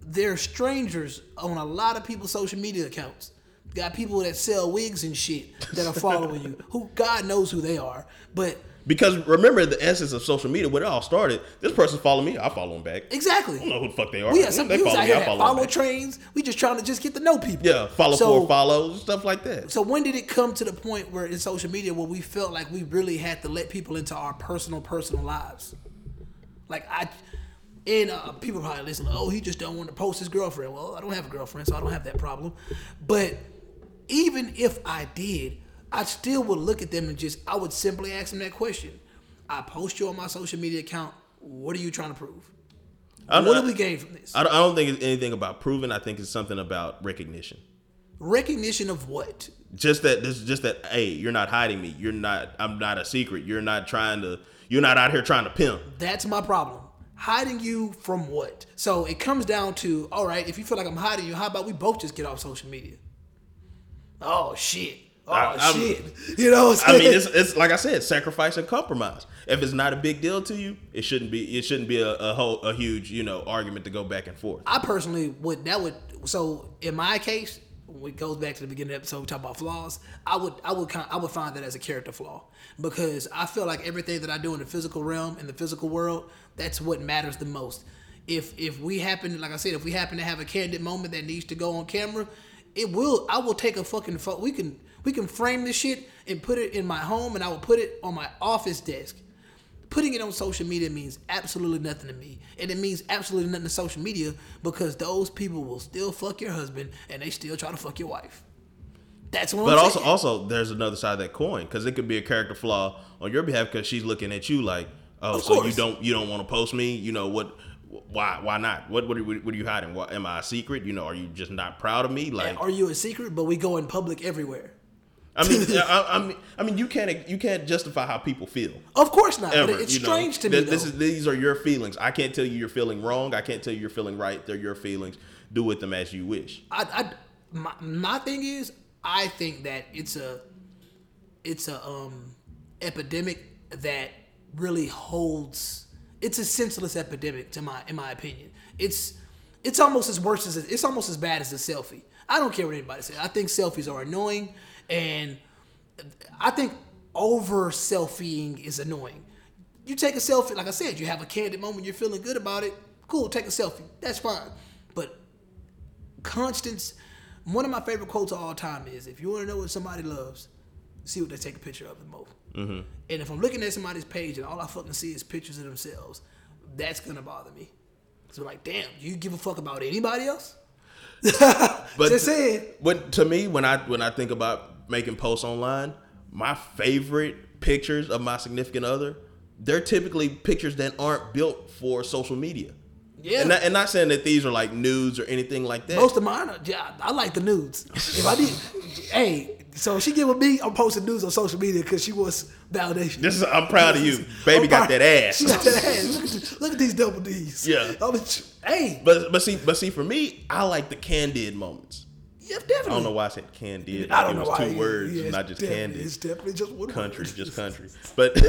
they're strangers on a lot of people's social media accounts. Got people that sell wigs and shit that are following you. Who God knows who they are, but Because remember the essence of social media when it all started. This person follow me, I follow them back. exactly. I don't know who the fuck they are. We had some they follow out me, here I follow follow trains. We just trying to just get to know people. Yeah, follow So- for follows, stuff like that. So when did it come to the point where in social media where we felt like we really had to let people into our personal personal lives? Like I and uh, people probably listen, oh, he just don't want to post his girlfriend. Well, I don't have a girlfriend, so I don't have that problem. But even if I did, I still would look at them and just I would simply ask them that question. I post you on my social media account. What are you trying to prove? I don't- what do we gain from this? I don't, I don't think it's anything about proving. I think it's something about recognition. Recognition of what? Just that this just that hey, you're not hiding me. You're not I'm not a secret. You're not trying to you're not out here trying to pimp. That's my problem. Hiding you from what? So it comes down to, all right, if you feel like I'm hiding you, how about we both just get off social media? Oh shit. Oh I- shit! You know what I'm I mean, it's, it's like I said, sacrifice and compromise. If it's not a big deal to you, it shouldn't be. It shouldn't be a, a whole a huge you know argument to go back and forth. I personally would that would so in my case, when it goes back to the beginning of the episode, we talk about flaws. I would I would kind I would find that as a character flaw because I feel like everything that I do in the physical realm in the physical world, that's what matters the most. If if we happen, like I said, if we happen to have a candid moment that needs to go on camera, it will. I will take a fucking photo. We can we can frame this shit and put it in my home, and I will put it on my office desk putting it on social media means absolutely nothing to me. And it means absolutely nothing to social media because those people will still fuck your husband and they still try to fuck your wife. That's what But I'm also, saying. also, there's another side of that coin because it could be a character flaw on your behalf because she's looking at you like, oh, Of so you don't you don't want to post me? You know what? Why why not? What what are, what are you hiding? What, am I a secret? You know, are you just not proud of me? Like, Are you a secret? But we go in public everywhere. I mean, I, I mean, I mean, you can't you can't justify how people feel. Of course not. Ever, but it's you know? strange to me. Th- This is these are your feelings. I can't tell you you're feeling wrong. I can't tell you you're feeling right. They're your feelings. Do with them as you wish. I, I my, my thing is I think that it's a it's a um epidemic that really holds it's a senseless epidemic to my in my opinion. It's it's almost as worse as it's almost as bad as a selfie. I don't care what anybody says. I think selfies are annoying and I think over selfieing is annoying. You take a selfie, like I said, you have a candid moment, you're feeling good about it. Cool, take a selfie. That's fine. But Constance, one of my favorite quotes of all time is if you want to know what somebody loves, see what they take a picture of the most. Mm-hmm. And if I'm looking at somebody's page and all I fucking see is pictures of themselves, that's gonna bother me. So like, damn, you give a fuck about anybody else? But Just saying. When to me, when I when I think about making posts online, my favorite pictures of my significant other, they're typically pictures that aren't built for social media. Yeah. And not, and not saying that these are like nudes or anything like that. Most of mine are, yeah, I like the nudes. If I need, hey, so she get with me, I'm posting nudes on social media because she wants validation. this is I'm proud of you. Baby I'm got proud- that ass. She got that ass. Look at, look at these double D's. Yeah. Hey, But but see but see for me, I like the candid moments. Yeah, definitely. I don't know why I said candid. I don't it know was why. two words, Yeah, not just candid. It's definitely just one country, word. just country. But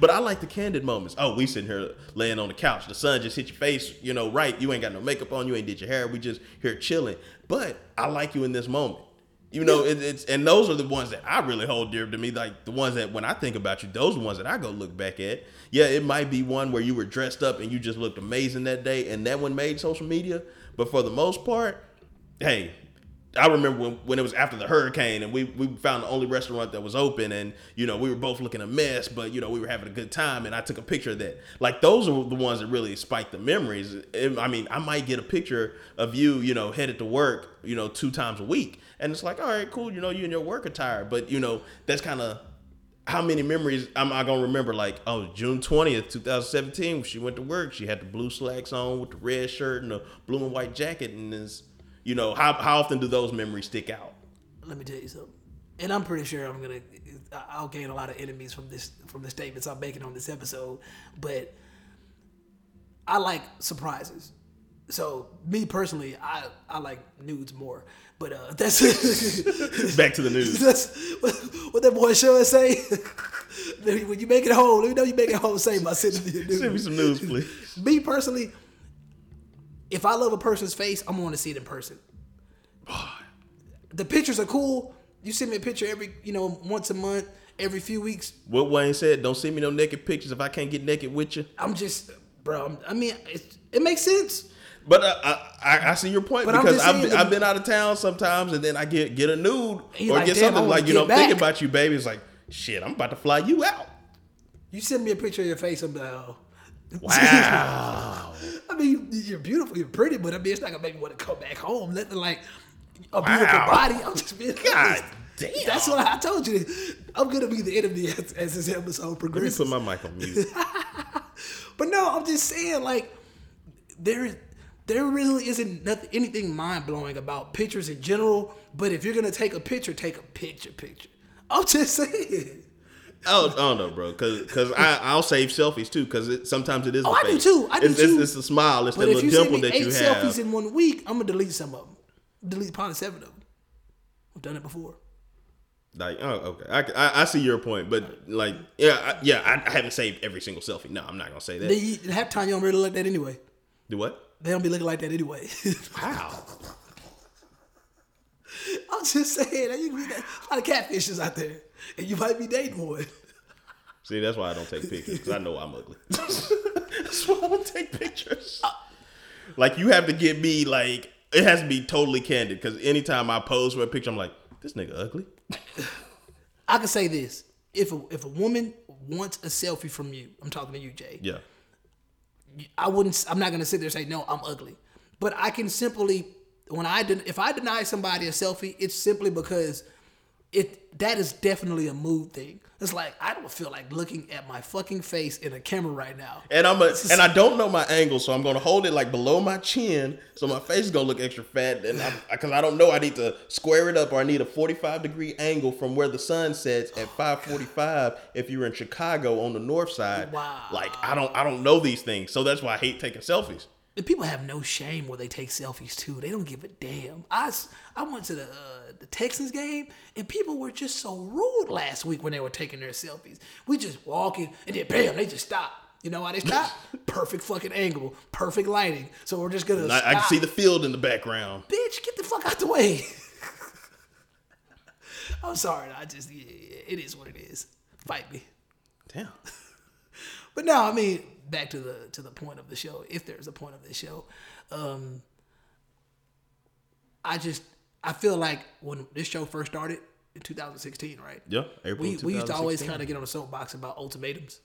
but I like the candid moments. Oh, we sitting here laying on the couch. The sun just hit your face, you know, right. You ain't got no makeup on. You ain't did your hair. We just here chilling. But I like you in this moment. You know, it, it's and those are the ones that I really hold dear to me. Like the ones that when I think about you, those are the ones that I go look back at. Yeah, it might be one where you were dressed up and you just looked amazing that day, and that one made social media. But for the most part, hey, I remember when, when it was after the hurricane and we, we found the only restaurant that was open and you know we were both looking a mess but you know we were having a good time and I took a picture of that. Like those are the ones that really spike the memories. I mean I might get a picture of you you know headed to work you know two times a week and it's like all right cool you know you in your work attire. But you know that's kind of how many memories am I gonna remember? Like, oh, June twentieth, two thousand seventeen, she went to work, she had the blue slacks on with the red shirt and the blue and white jacket, and is, you know, how how often do those memories stick out? Let me tell you something. And I'm pretty sure I'm gonna I'll gain a lot of enemies from this from the statements I'm making on this episode. But I like surprises. So me personally, I, I like nudes more. But uh, that's Back to the news. that's what, what that boy Sean say. when you make it home, let me know you make it home. Say by sending me a nude. Send me some news, please. Me personally, if I love a person's face, I'm going to see it in person. The pictures are cool. You send me a picture every, you know, once a month, every few weeks. What Wayne said, don't send me no naked pictures if I can't get naked with you. I'm just, bro. I'm- I mean, it, it makes sense. But uh, I, I I see your point But because I've, been- the- I've been out of town sometimes, and then I get get a nude or like, get something like you know I'm thinking about you, baby. It's like shit, I'm about to fly you out. You send me a picture of your face, I'm like, oh. Wow. I mean, you- you're beautiful, you're pretty, but I mean, it's not gonna make me want to come back home. Nothing like a beautiful Wow. body. I'm just being God damn. That's what I told you. I'm gonna be the enemy as, as this episode progresses. Let me put my mic on mute. But no, I'm just saying, like, there is there really isn't nothing anything mind blowing about pictures in general. But if you're gonna take a picture, take a picture, picture. I'm just saying. Oh, I don't know, bro. Cause, cause I, I'll save selfies too. Cause it, sometimes it is. Oh, I do too. I do it's, too. It's, it's the smile. It's But if little dimple that eight you selfies in one week, I'm gonna delete some of them. Delete probably seven of them. I've done it before. Like, oh, okay, I, I, I see your point, but like, yeah, I, yeah, I, I haven't saved every single selfie. No, I'm not gonna say that. They, half time you don't really look like that anyway. Do what? They don't be looking like that anyway. How? I'm just saying that you can be that, a lot of catfishes out there, and you might be dating one. See, that's why I don't take pictures because I know I'm ugly. that's why I don't take pictures. Like, you have to get me like it has to be totally candid because anytime I pose for a picture, I'm like, this nigga ugly. I can say this: if a, if a woman wants a selfie from you, I'm talking to you, Jay. Yeah. I wouldn't. I'm not gonna sit there and say no, I'm ugly. But I can simply, when I den- if I deny somebody a selfie, it's simply because it that is definitely a mood thing. It's like I don't feel like looking at my fucking face in a camera right now. And I'm a, and I don't know my angle, so I'm gonna hold it like below my chin, so my face is gonna look extra fat. And because I don't know, I need to square it up, or I need a 45 degree angle from where the sun sets at 5:45. If you're in Chicago on the north side, Wow. Like I don't, I don't know these things, so that's why I hate taking selfies. And people have no shame where they take selfies too. They don't give a damn. I, I went to the uh, the Texans game and people were just so rude last week when they were taking their selfies. We just walking and then bam, they just stop. You know why they stop? perfect fucking angle, perfect lighting. So we're just gonna. I, I can see the field in the background. bitch, get the fuck out the way. I'm sorry. I just yeah, it is what it is. Fight me. Damn. But no, I mean back to the to the point of the show. If there's a point of the show, um, I just I feel like when this show first started in 2016, right? Yeah, April. we we used to always kind of get on a soapbox about ultimatums,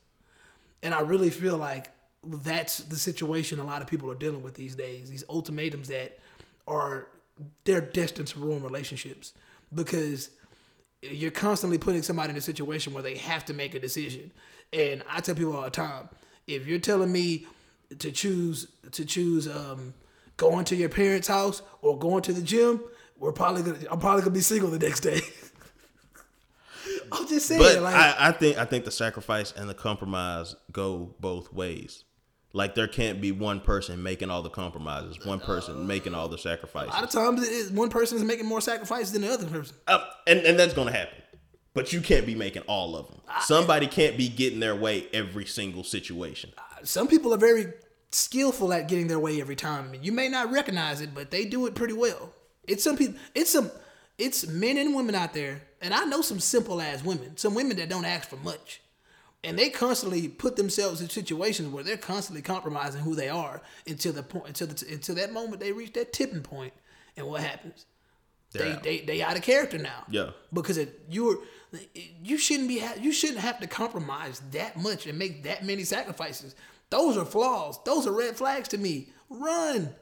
and I really feel like that's the situation a lot of people are dealing with these days. These ultimatums that are they're destined to ruin relationships because you're constantly putting somebody in a situation where they have to make a decision. And I tell people all the time, if you're telling me to choose to choose um, going to your parents' house or going to the gym, we're probably gonna I'm probably gonna be single the next day. I'm just saying, But like I, I think I think the sacrifice and the compromise go both ways. Like there can't be one person making all the compromises, one person making all the sacrifices. a lot of times it is- one person is making more sacrifices than the other person. Uh, and and that's gonna happen. But you can't be making all of them. Somebody can't be getting their way every single situation. Some people are very skillful at getting their way every time. You may not recognize it, but they do it pretty well. It's some people. It's some. It's men and women out there, and I know some simple ass women. Some women that don't ask for much, and they constantly put themselves in situations where they're constantly compromising who they are until the point until the, until that moment they reach that tipping point, and what happens? They're They, out. they they out of character now. Yeah. Because it, you're you shouldn't be ha- you shouldn't have to compromise that much and make that many sacrifices. Those are flaws. Those are red flags to me. Run.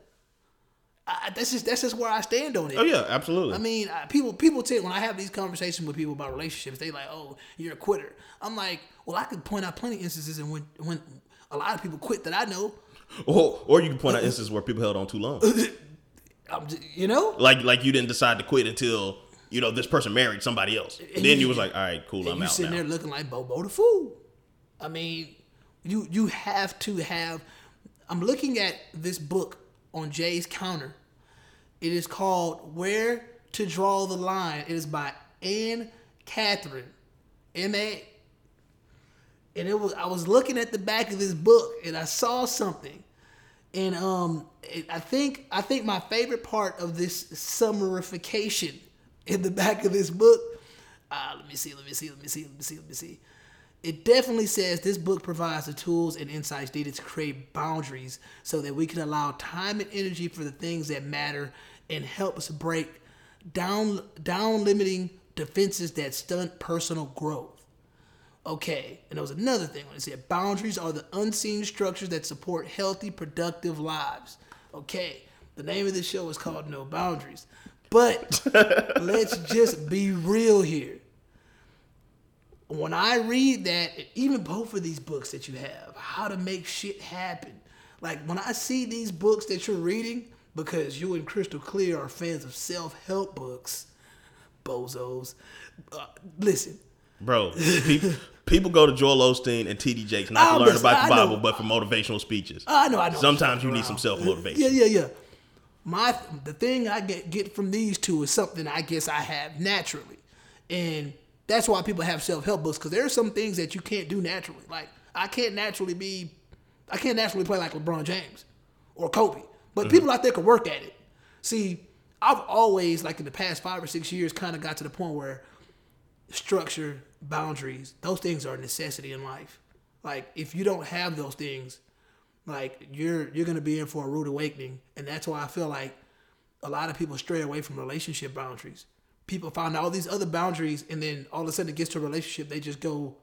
I, that's just that's just where I stand on it. Oh yeah, absolutely. I mean, I, people people tell when I have these conversations with people about relationships, they like, "Oh, you're a quitter." I'm like, "Well, I could point out plenty of instances and when when a lot of people quit that I know." or or you can point out instances where people held on too long. I'm just, you know, like like you didn't decide to quit until you know this person married somebody else. And then you- you was like, all right, cool, I'm out. you sitting now. there looking like Bobo the fool. I mean, you you have to have. I'm looking at this book on Jay's counter. It is called "Where to Draw the Line." It is by Anne Katherine, M A. And it was I was looking at the back of this book and I saw something, and um, it, I think I think my favorite part of this summarification in the back of this book. Uh, let me see, let me see, let me see, let me see, let me see. It definitely says this book provides the tools and insights needed to create boundaries so that we can allow time and energy for the things that matter and help us break down down limiting defenses that stunt personal growth. Okay, and there was another thing when it said boundaries are the unseen structures that support healthy, productive lives. Okay, the name of this show is called No Boundaries. But let's just be real here. When I read that, even both of these books that you have, how to make shit happen, like when I see these books that you're reading, because you and Crystal Clear are fans of self help books, bozos. Uh, listen, Bro, people, people go to Joel Osteen and TD Jakes not to learn about the I know. Bible, but for motivational speeches. I know, I know. Sometimes you need some self motivation. Yeah, yeah, yeah. My the thing I get get from these two is something I guess I have naturally, and that's why people have self help books because there are some things that you can't do naturally. Like I can't naturally be, I can't naturally play like LeBron James or Kobe, but mm-hmm. people out there can work at it. See, I've always like in the past five or six years kind of got to the point where structure, boundaries, those things are a necessity in life. Like if you don't have those things, like you're you're gonna be in for a rude awakening, and that's why I feel like a lot of people stray away from relationship boundaries. People find all these other boundaries, and then all of a sudden it gets to a relationship, they just go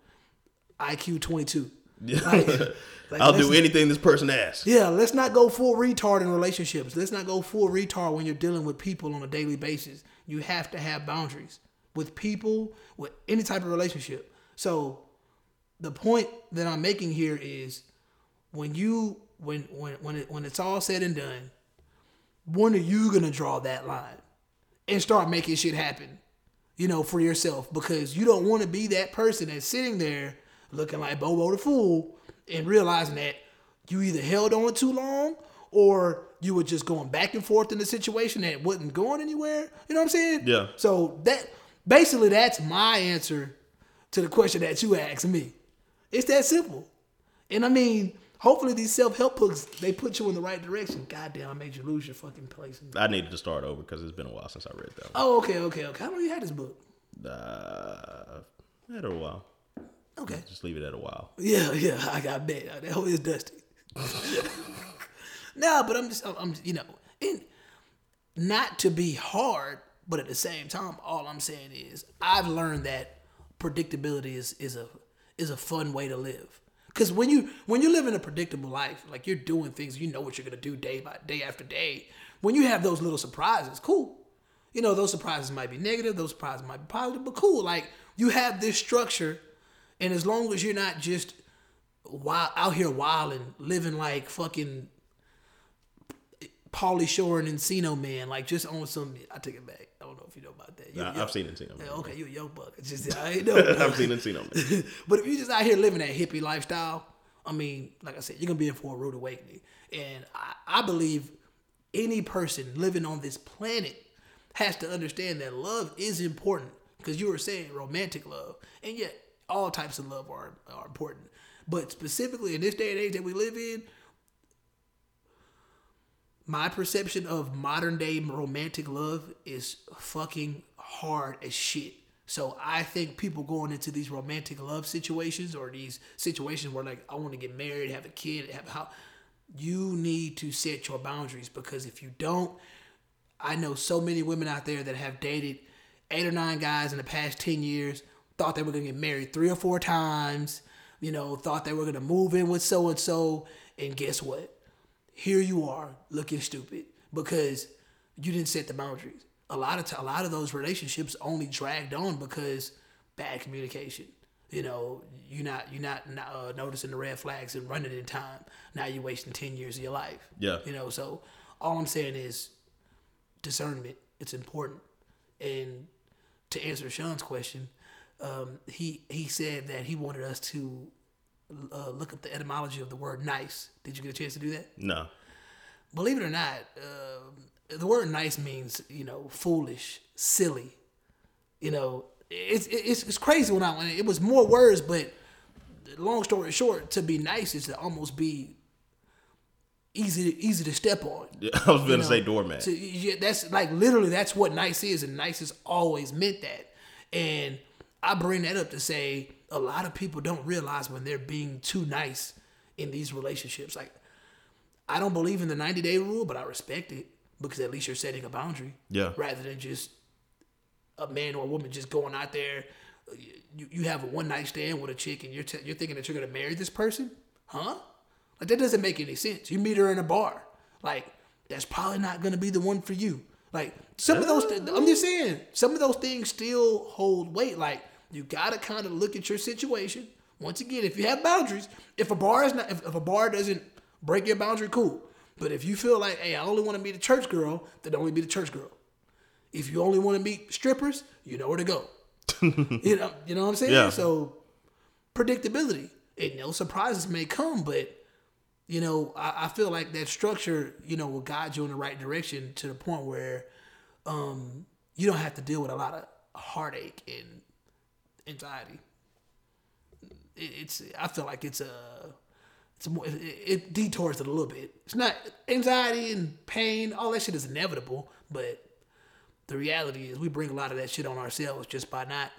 IQ twenty two. Like, like, I'll do anything this person asks. yeah, let's not go full retard in relationships. Let's not go full retard when you're dealing with people on a daily basis. You have to have boundaries with people, with any type of relationship. So the point that I'm making here is when you when when when it, when it's all said and done, when are you gonna draw that line and start making shit happen? You know, for yourself because you don't want to be that person that's sitting there looking like Bobo the fool and realizing that you either held on too long or you were just going back and forth in a situation that wasn't going anywhere. You know what I'm saying? Yeah. So that basically that's my answer to the question that you asked me. It's that simple. And I mean, hopefully these self-help books they put you in the right direction. Goddamn, I made you lose your fucking place. I needed to start over because it's been a while since I read that one. Oh, okay, okay, okay. How long you had this book? Uh, had a while. Okay. Just leave it at a while. Yeah, yeah, I got bet. That hoe is dusty. nah, but I'm just, I'm, I'm you know, and not to be hard, but at the same time, all I'm saying is I've learned that predictability is is a is a fun way to live. Cause when you when you're living a predictable life, like you're doing things, you know what you're gonna do day by day after day. When you have those little surprises, cool. You know, those surprises might be negative, those surprises might be positive, but cool. Like you have this structure, and as long as you're not just wild out here wilding, living like fucking Pauly Shore and Encino Man, like just on some. I take it back. I don't know if you know about that. You, you- I've seen Encino. Yeah, Man. okay, you a young buck. It's just I ain't know. I've seen Encino. Man. but if you just out here living that hippie lifestyle, I mean, like I said, you're gonna be in for a rude awakening. And I, I believe any person living on this planet has to understand that love is important. Because you were saying romantic love, and yet all types of love are are important. But specifically in this day and age that we live in, my perception of modern day romantic love is fucking hard as shit. So I think people going into these romantic love situations or these situations where like I want to get married, have a kid, have house, you need to set your boundaries because if you don't, I know so many women out there that have dated eight or nine guys in the past 10 years, thought they were to get married three or four times, you know, thought they were to move in with so and so. And guess what? Here you are looking stupid because you didn't set the boundaries. A lot of t- a lot of those relationships only dragged on because bad communication. You know, you're not you're not uh, noticing the red flags and running in time. Now you're wasting ten years of your life. Yeah. You know, so all I'm saying is discernment. It's important. And to answer Sean's question, um, he he said that he wanted us to uh, look up the etymology of the word nice. Did you get a chance to do that? No. Believe it or not, uh, the word nice means you know foolish, silly. You know, it's it's it's crazy when I when it was more words, but long story short, to be nice is to almost be easy easy to step on. Yeah, I was gonna know, say doormat. So, yeah, that's like literally that's what nice is, and nice has always meant that. And I bring that up to say a lot of people don't realize when they're being too nice in these relationships. Like, I don't believe in the 90 day rule, but I respect it because at least you're setting a boundary. Yeah. Rather than just a man or a woman just going out there. You, you have a one night stand with a chick and you're, t- you're thinking that you're going to marry this person? Huh? Like, that doesn't make any sense. You meet her in a bar. Like, that's probably not going to be the one for you. Like, some of those, th- I'm just saying, some of those things still hold weight. Like, you got to kind of look at your situation. Once again, if you have boundaries, if a bar is not, if, if a bar doesn't break your boundary, cool. But if you feel like, hey, I only want to meet a church girl, then only be the church girl. If you only want to meet strippers, you know where to go. you know, you know what I'm saying? Yeah. So predictability. And no surprises may come, but You know, I, I feel like that structure, you know, will guide you in the right direction to the point where um, you don't have to deal with a lot of heartache and anxiety. It, it's I feel like it's a it's more it, it detours it a little bit. It's not anxiety and pain, all that shit is inevitable, but the reality is we bring a lot of that shit on ourselves just by not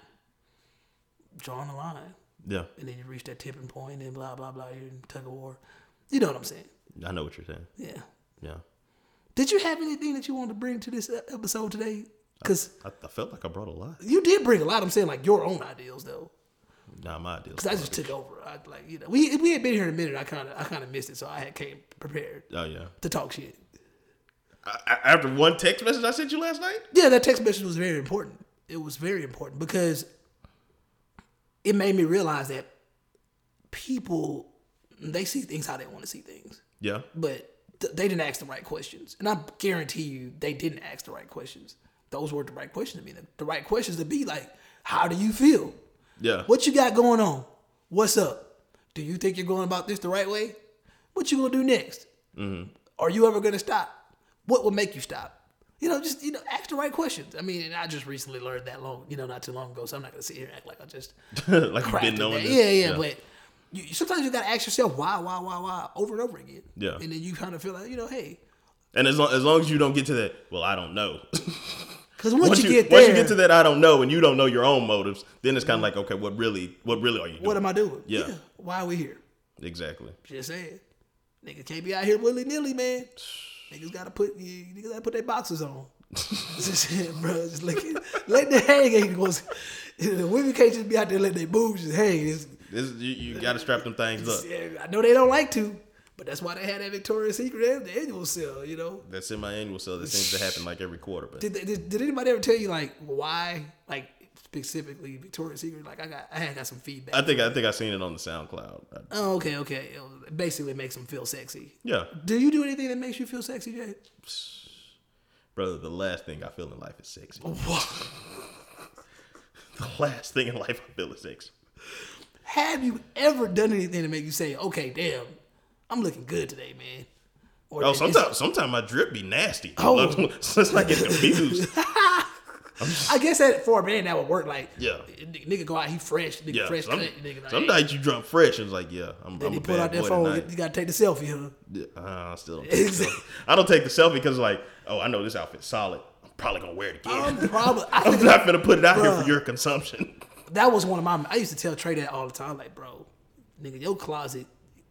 drawing a line. Yeah, And then you reach that tipping point and blah blah blah you're in tug of war. You know what I'm saying? I know what you're saying. Yeah. Yeah, Did you have anything that you wanted to bring to this episode today? Because I, I felt like I brought a lot. you did bring a lot. I'm saying like your own ideals though. Nah, my ideals. Cause I just took over. I like you know we we had been here in a minute. I kind of I kind of missed it, so I had came prepared Oh yeah. to talk shit. I, I- after one text message I sent you last night. Yeah, that text message was very important. It was very important because it made me realize that people they see things how they want to see things, Yeah. but th- they didn't ask the right questions, and I guarantee you they didn't ask the right questions. Those weren't the right questions to me. The, right questions to be like, how do you feel? Yeah. What you got going on? What's up? Do you think you're going about this the right way? What you gonna do next? Mm-hmm. Are you ever gonna stop? What will make you stop? You know, just you know, ask the right questions. I mean, and I just recently learned that long, you know, not too long ago. So I'm not gonna sit here and act like I just like you've been knowing this. Yeah, yeah, but you, sometimes you gotta ask yourself why, why, why, why, over and over again. Yeah. and then you kind of feel like, you know, hey, and as long, as long as you don't get to that, well, I don't know. because once, once you, get there, once you get to that, I don't know, and you don't know your own motives, then it's kind of like, okay, what really, what really are you doing? what am I doing? Yeah. why are we here? Exactly. Just saying. Niggas can't be out here willy nilly, man. Niggas gotta put niggas gotta put their boxes on. just saying, bro. Just at, let the hang. The women can't just be out there letting their boobs just hang. It's, This you, you got to strap them things up. I know they don't like to, but that's why they had that Victoria's Secret and the annual sale. You know. That's in my annual sale that seems to happen like every quarter, but Did, did did anybody ever tell you like why like specifically Victoria's Secret? Like I got I had got some feedback. I think I think I seen it on the SoundCloud. Oh, okay, okay. It basically makes them feel sexy. yeah, Do you do anything that makes you feel sexy, Jay? brother, the last thing I feel in life is sexy. the last thing in life I feel is sexy. Have you ever done anything to make you say, "Okay, damn, I'm looking good today, man"? Or Oh, sometimes sometimes my drip be nasty. Oh. it's like getting confused. I guess that for a man that would work. Like, Yeah. nigga go out, he fresh, nigga Yeah, fresh some, cut, nigga. Like, some hey. nights you drunk fresh and it's like, yeah, I'm, Then I'm he pull out that phone. tonight. You gotta take the selfie, huh? Yeah, uh, I still don't. Take the selfie. I don't take the selfie because like, oh, I know this outfit's solid. I'm probably gonna wear it again. I'm probably. I I'm not gonna put it out here for your consumption. that was one of my. I used to tell Trey that all the time. Like, bro, nigga, your closet,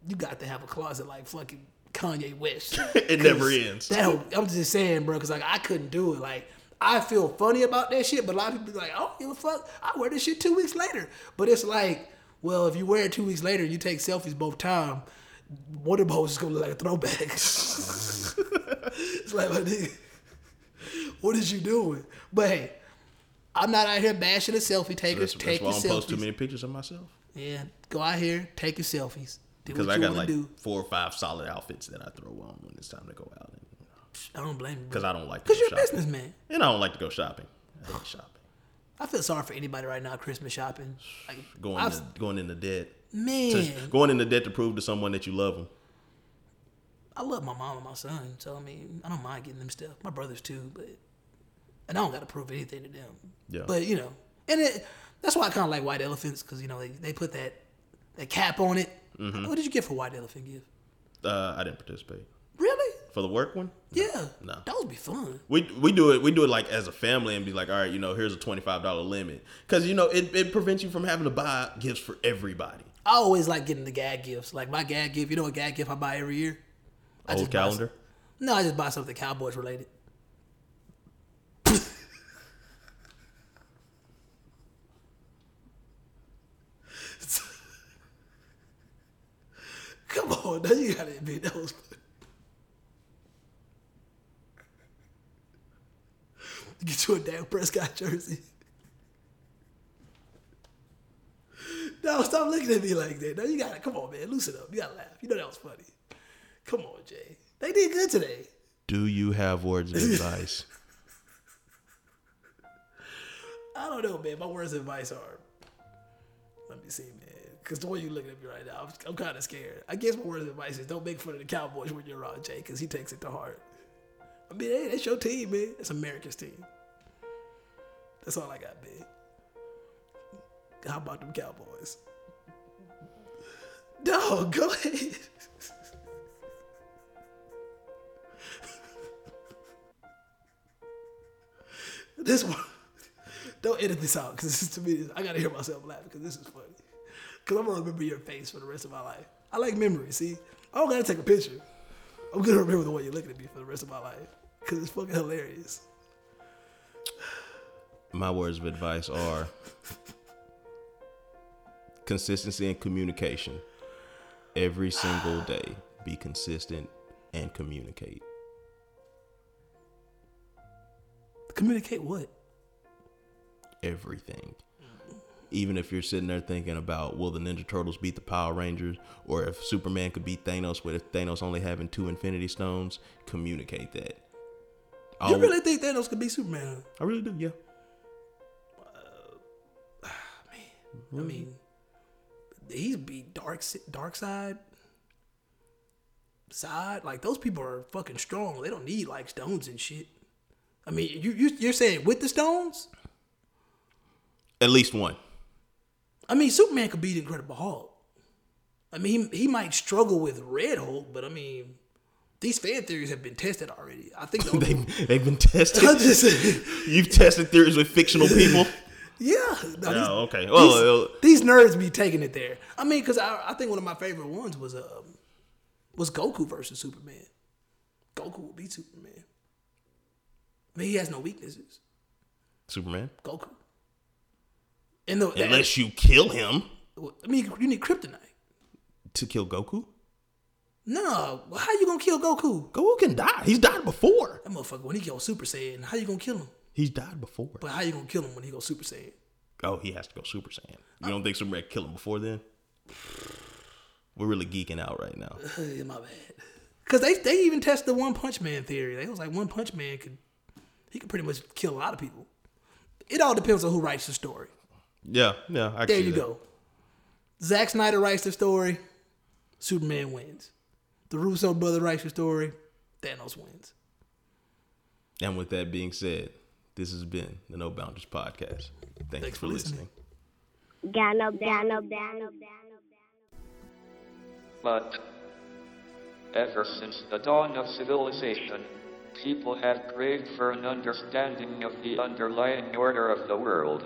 you got to have a closet like fucking Kanye West. It never ends. That whole- I'm just saying, bro, because like I couldn't do it. Like I feel funny about that shit, but a lot of people be like, I don't give a fuck. I wear this shit two weeks later. But it's like, well, if you wear it two weeks later and you take selfies both time, one of those is gonna look like a throwback. it's like, my nigga, what is you doing? But hey, I'm not out here bashing the selfie takers. That's, that's take why I your don't post too many pictures of myself Yeah, go out here, take your selfies. Because I got like do. four or five solid outfits that I throw on when it's time to go out. And, I don't blame you. Because I don't like Because you're a businessman. and I don't like to go shopping. I hate shopping. I feel sorry for anybody right now Christmas shopping. Like, Going to, going into debt. man, To- going into debt to prove to someone that you love them. I love my mom and my son, so I mean, I don't mind getting them stuff. My brothers too, but and I don't got to prove anything to them. Yeah. But you know, and it, that's why I kind of like white elephants because you know they, they put that that cap on it. Mm-hmm. What did you get for white elephant gift? Uh, I didn't participate Really? for the work one. Yeah. No. That would be fun. We we do it we do it like as a family and be like, all right, you know, here's a twenty five dollar limit because you know it, it prevents you from having to buy gifts for everybody. I always like getting the gag gifts. Like my gag gift, you know what gag gift I buy every year? I Old just buy some- calendar. no, I just buy something Cowboys related. Come on, now you gotta admit that was. Get you a damn Prescott jersey. No, stop looking at me like that. No, you gotta come on, man. Loosen up. You gotta laugh. You know that was funny. Come on, Jay. They did good today. Do you have words of advice? I don't know, man. My words of advice are let me see, man. Because the way you looking at me right now, I'm, I'm kind of scared. I guess my word of advice is don't make fun of the Cowboys when you're around Jay, because he takes it to heart. I mean, hey, that's your team, man. It's America's team. That's all I got, man. How about them Cowboys? No, go ahead. this one, don't edit this out because this is to me. I gotta hear myself laugh because this is funny. Because I'm gonna remember your face for the rest of my life. I like memory. See, I don't gotta take a picture. I'm gonna remember the way you're looking at me for the rest of my life because it's fucking hilarious. My words of advice are consistency and communication. Every single day, be consistent and communicate. Communicate what? Everything. Even if you're sitting there thinking about will the Ninja Turtles beat the Power Rangers, or if Superman could beat Thanos with Thanos only having two Infinity Stones, communicate that. You I'll- really think Thanos could be Superman? I really do, yeah. Uh, man. I mean, he's beat dark dark side side. Like those people are fucking strong. They don't need like stones and shit. I mean, you, you you're saying with the stones? At least one. I mean, Superman could beat Incredible Hulk. I mean, he, he might struggle with Red Hulk, but I mean, these fan theories have been tested already. I think the They've, they've been tested. Just You've tested theories with fictional people. yeah. no, these- Oh, okay. Well, these, these nerds be taking it there. I mean, because I, I think one of my favorite ones was um was Goku versus Superman. Goku would beat Superman. I mean, he has no weaknesses. Superman. Goku. And the, Unless you kill him I mean, you need kryptonite. to kill Goku. No, how you gonna kill Goku? Goku can die. He's died before. That motherfucker, when he goes Super Saiyan, how you gonna kill him? He's died before. But how you gonna kill him when he goes Super Saiyan? Oh, he has to go Super Saiyan. You don't think Superman killed him before then? We're really geeking out right now. My bad. Cause they they even test the One Punch Man theory. They was like One Punch Man could he could pretty much kill a lot of people. It all depends on who writes the story. Yeah, yeah. I There you that. go. Zack Snyder writes the story, Superman wins. The Russo brother writes the story, Thanos wins. And with that being said, this has been the No Boundaries podcast. Thanks, Thanks for for listening. But ever since the dawn of civilization, people have craved for an understanding of the underlying order of the world.